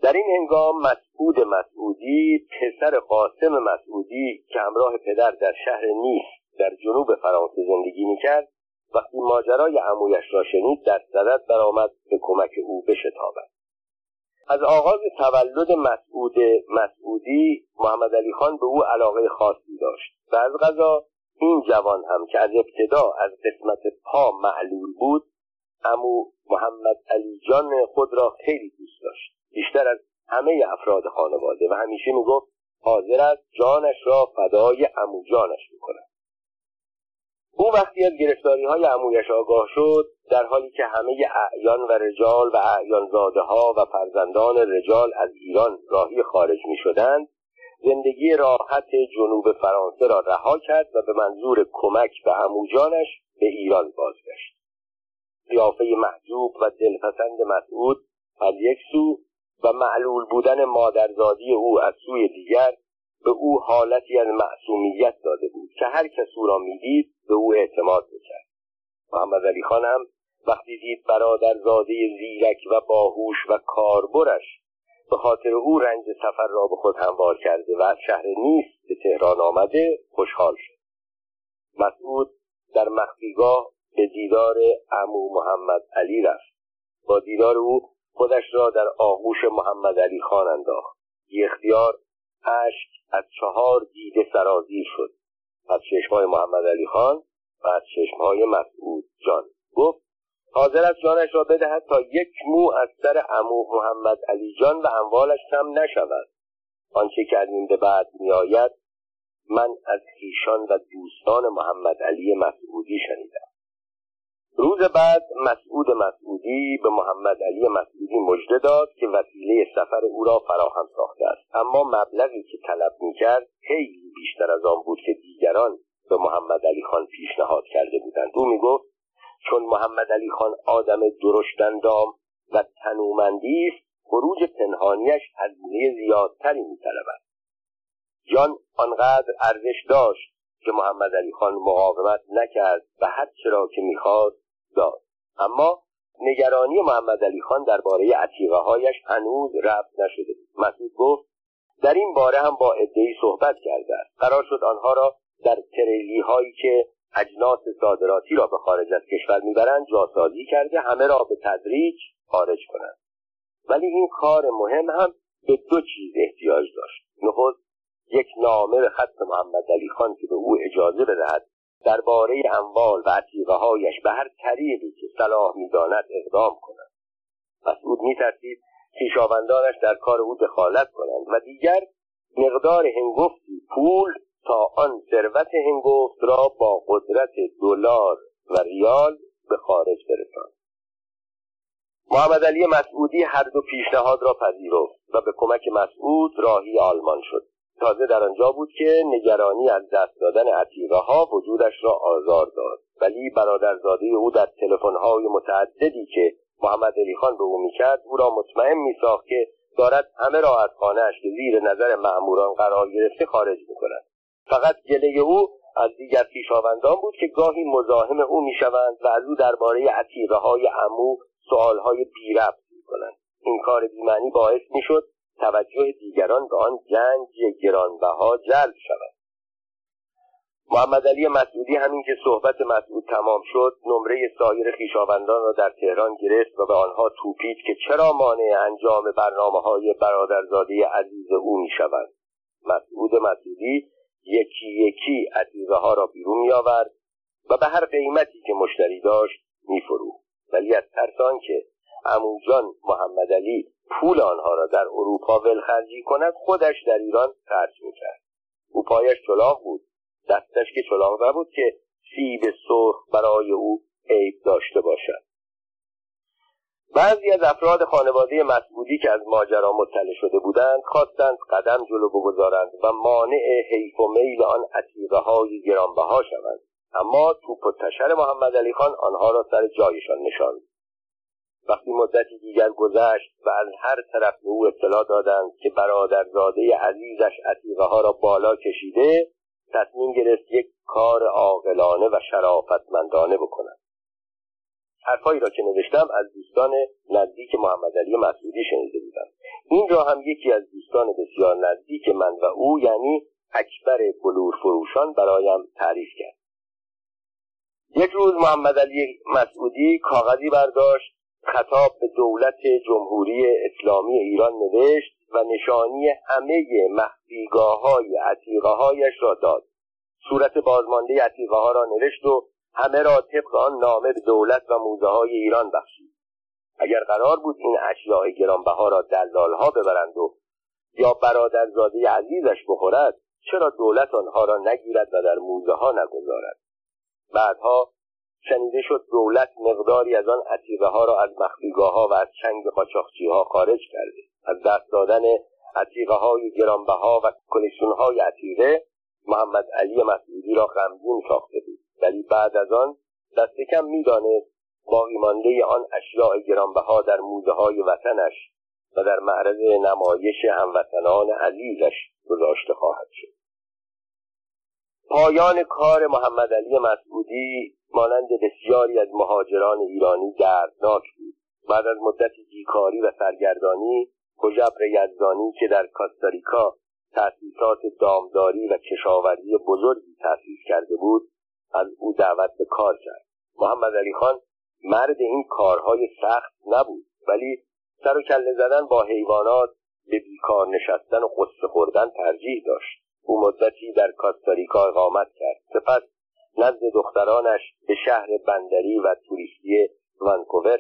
در این هنگام مسعود مسعودی پسر قاسم مسعودی که همراه پدر در شهر نیس در جنوب فرانسه زندگی می‌کرد وقتی ماجرای عمویش را شنید در صدد برآمد به کمک او بشتابد. از آغاز تولد مسعود مسعودی محمد علی خان به او علاقه خاصی داشت و از غذا این جوان هم که از ابتدا از قسمت پا معلول بود امو محمد علی جان خود را خیلی دوست داشت. بیشتر از همه افراد خانواده و همیشه می‌گفت حاضر است جانش را فدای امو جانش می‌کند او وقتی از گرفتاری های عمویش آگاه شد در حالی که همه اعیان و رجال و اعیانزاده ها و فرزندان رجال از ایران راهی خارج می شدند زندگی راحت جنوب فرانسه را رها کرد و به منظور کمک به عموجانش به ایران بازگشت. قیافه محجوب و دلپسند مسعود از یک سو و معلول بودن مادرزادی او از سوی دیگر به او حالتی از معصومیت داده بود که هر کس او را می‌دید به او اعتماد می‌کرد. محمد علی خان هم وقتی دید برادرزاده زیرک و باهوش و کاربرش به خاطر او رنج سفر را به خود هموار کرده و از شهر نیست به تهران آمده خوشحال شد. مسعود در مخفیگاه به دیدار امو محمد علی رفت. با دیدار او خودش را در آغوش محمد علی خان انداخت. بی اختیار اشک از چهار دیده سرازیر شد. از چشمهای محمد علی خان و از چشمهای مسعود جان. گفت حاضر از جانش را بدهد تا یک مو از سر امو محمد علی جان و اموالش کم نشود. آنچه که از این به بعد میآید من از خیشان و دوستان محمد علی مسعودی شنیدم. روز بعد مسعود مسعودی به محمد علی مسعودی مژده داد که وسیله سفر او را فراهم ساخته است. اما مبلغی که طلب می‌کرد خیلی بیشتر از آن بود که دیگران به محمد علی خان پیشنهاد کرده بودند. او می‌گفت چون محمد علی خان آدم درشتندام و تنومندی است خروج پنهانیش هزینه زیادتری میطلبد. جان آنقدر ارزش داشت که محمد علی خان مقاومت نکرد و هر چرا که می‌خواست داد. اما نگرانی محمد علی خان درباره عتیقه هایش هنوز رفت نشده مسعود گفت در این باره هم با ادعی صحبت کرده است. قرار شد آنها را در تریلی هایی که اجناس صادراتی را به خارج از کشور می‌برند جاسازی کرده همه را به تدریج خارج کنند. ولی این کار مهم هم به دو چیز احتیاج داشت. نخست یک نامه به خط محمد علی خان که به او اجازه بدهد درباره اموال و عتیقه هایش به هر طریقی که صلاح می‌داند اقدام کند. مسعود میترسید خویشاوندانش در کار او دخالت کنند و دیگر مقدار هنگفتی پول تا آن ثروت هنگفت را با قدرت دلار و ریال به خارج برساند. محمد علی مسعودی هر دو پیشنهاد را پذیرفت و به کمک مسعود راهی آلمان شد. تازه در آنجا بود که نگرانی از دست دادن عتیقه ها وجودش را آزار داد. ولی برادرزاده او در تلفن‌های متعددی که محمد علی خان به او می‌کرد او را مطمئن میساخت که دارد همه را از خانهاش که زیر نظر مأموران قرار گرفته خارج می‌کند. فقط گله او از دیگر پیشاوندان بود که گاهی مزاحم او می‌شوند و از او درباره عتیقه های عمو سوالهای بی ربط می‌کنند. این کار بیمعنی باعث می‌شد توجه دیگران به آن گنج گرانبها جلب شود محمد علی مسعودی همین که صحبت مسعود تمام شد نمره سایر خیشاوندان را در تهران گرفت و به آنها توپید که چرا مانع انجام برنامه های برادرزاده عزیز او می شود مسعود مسعودی یکی یکی عزیزه ها را بیرون می آورد و به هر قیمتی که مشتری داشت می فرو. ولی از ترسان که اموجان محمد علی پول آنها را در اروپا ولخرجی کند خودش در ایران خرج می‌کرد. او پایش چلاق بود. دستش که چلاق نبود که سیب سرخ برای او عیب داشته باشد. بعضی از افراد خانواده مسعودی که از ماجرا مطلع شده بودند خواستند قدم جلو بگذارند و مانع حیف و میل آن عتیقه های گرانبها شوند. اما توپ و تشر محمد علی خان آنها را سر جایشان نشاند. وقتی مدتی دیگر گذشت و از هر طرف به او اطلاع دادند که برادرزاده عزیزش عتیقه ها را بالا کشیده تصمیم گرفت یک کار عاقلانه و شرافتمندانه بکند. حرفهایی را که نوشتم از دوستان نزدیک محمد علی مسعودی شنیده بودم. این را هم یکی از دوستان بسیار نزدیک من و او یعنی اکبر بلور فروشان برایم تعریف کرد. یک روز محمد علی مسعودی کاغذی برداشت خطاب به دولت جمهوری اسلامی ایران نوشت و نشانی همه مخفیگاه های عتیقه هایش را داد. صورت بازمانده عتیقه ها را نوشت و همه را طبق آن نامه به دولت و موزه های ایران بخشید. اگر قرار بود این اشیاء گرانبها را دلال ها ببرند و یا برادرزاده عزیزش بخورد چرا دولت آنها را نگیرد و در موزه ها نگذارد؟ بعدها شنیده شد دولت مقداری از آن عتیقه ها را از مخفیگاه ها و از چنگ قاچاقچی ها خارج کرده. از دست دادن عتیقه های گرانبها و کلیسون های عتیقه محمد علی مسعودی را غمگین ساخته بود. ولی بعد از آن دست کم می‌دانست باقی مانده آن اشیاء گرانبها در موزه های وطنش و در معرض نمایش هموطنان عزیزش گذاشته خواهد شد. پایان کار محمد علی مسعودی مانند بسیاری از مهاجران ایرانی دردناک بود. بعد از مدتی بیکاری و سرگردانی کجبر یزدانی که در کاستاریکا تأسیسات دامداری و کشاورزی بزرگی تأسیس کرده بود از او دعوت به کار کرد. محمد علی خان مرد این کارهای سخت نبود ولی سر و کله زدن با حیوانات به بیکار نشستن و قصه خوردن ترجیح داشت. او مدتی در کاستاریکا اقامت کرد. سپس نزد دخترانش به شهر بندری و توریستی ونکوور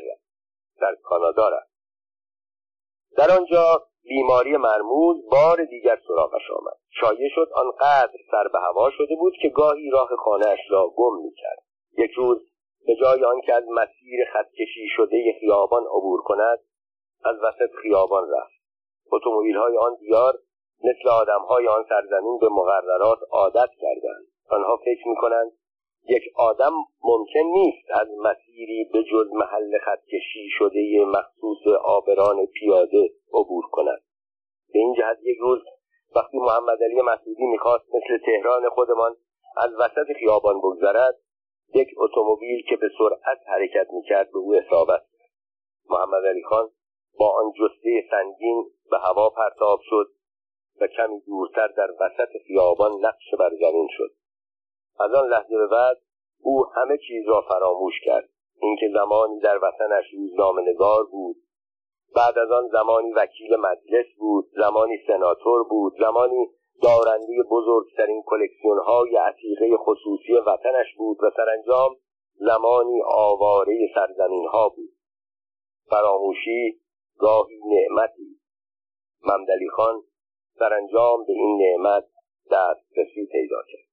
در کانادا رفت. در آنجا بیماری مرموز بار دیگر سراغش آمد. شایع شد آنقدر سر به هوا شده بود که گاهی راه خانهاش را گم می‌کرد. یک روز به جای آنکه از مسیر خطکشی شده خیابان عبور کند از وسط خیابان رفت. های آن دیار مثل های آن سرزمین به مقررات عادت کردند. آنها فکر می‌کنند یک آدم ممکن نیست از مسیری به جز محل خطکشی شده مخصوص آبران پیاده عبور کند. به این جهت یک روز وقتی محمد علی مسعودی می‌خواست مثل تهران خودمان از وسط خیابان بگذرد یک اتومبیل که به سرعت حرکت می‌کرد به او اصابت محمد علی خان با آن جسته سنگین به هوا پرتاب شد. و کمی دورتر در وسط خیابان نقش بر زمین شد. از آن لحظه به بعد او همه چیز را فراموش کرد. اینکه زمانی در وطنش روزنامه نگار بود بعد از آن زمانی وکیل مجلس بود زمانی سناتور بود زمانی دارنده بزرگترین کلکسیون های عتیقه خصوصی وطنش بود و سرانجام زمانی آواره سرزمین ها بود. فراموشی گاهی نعمتی. ممدلی خان سرانجام به این نعمت دسترسی پیدا کرد.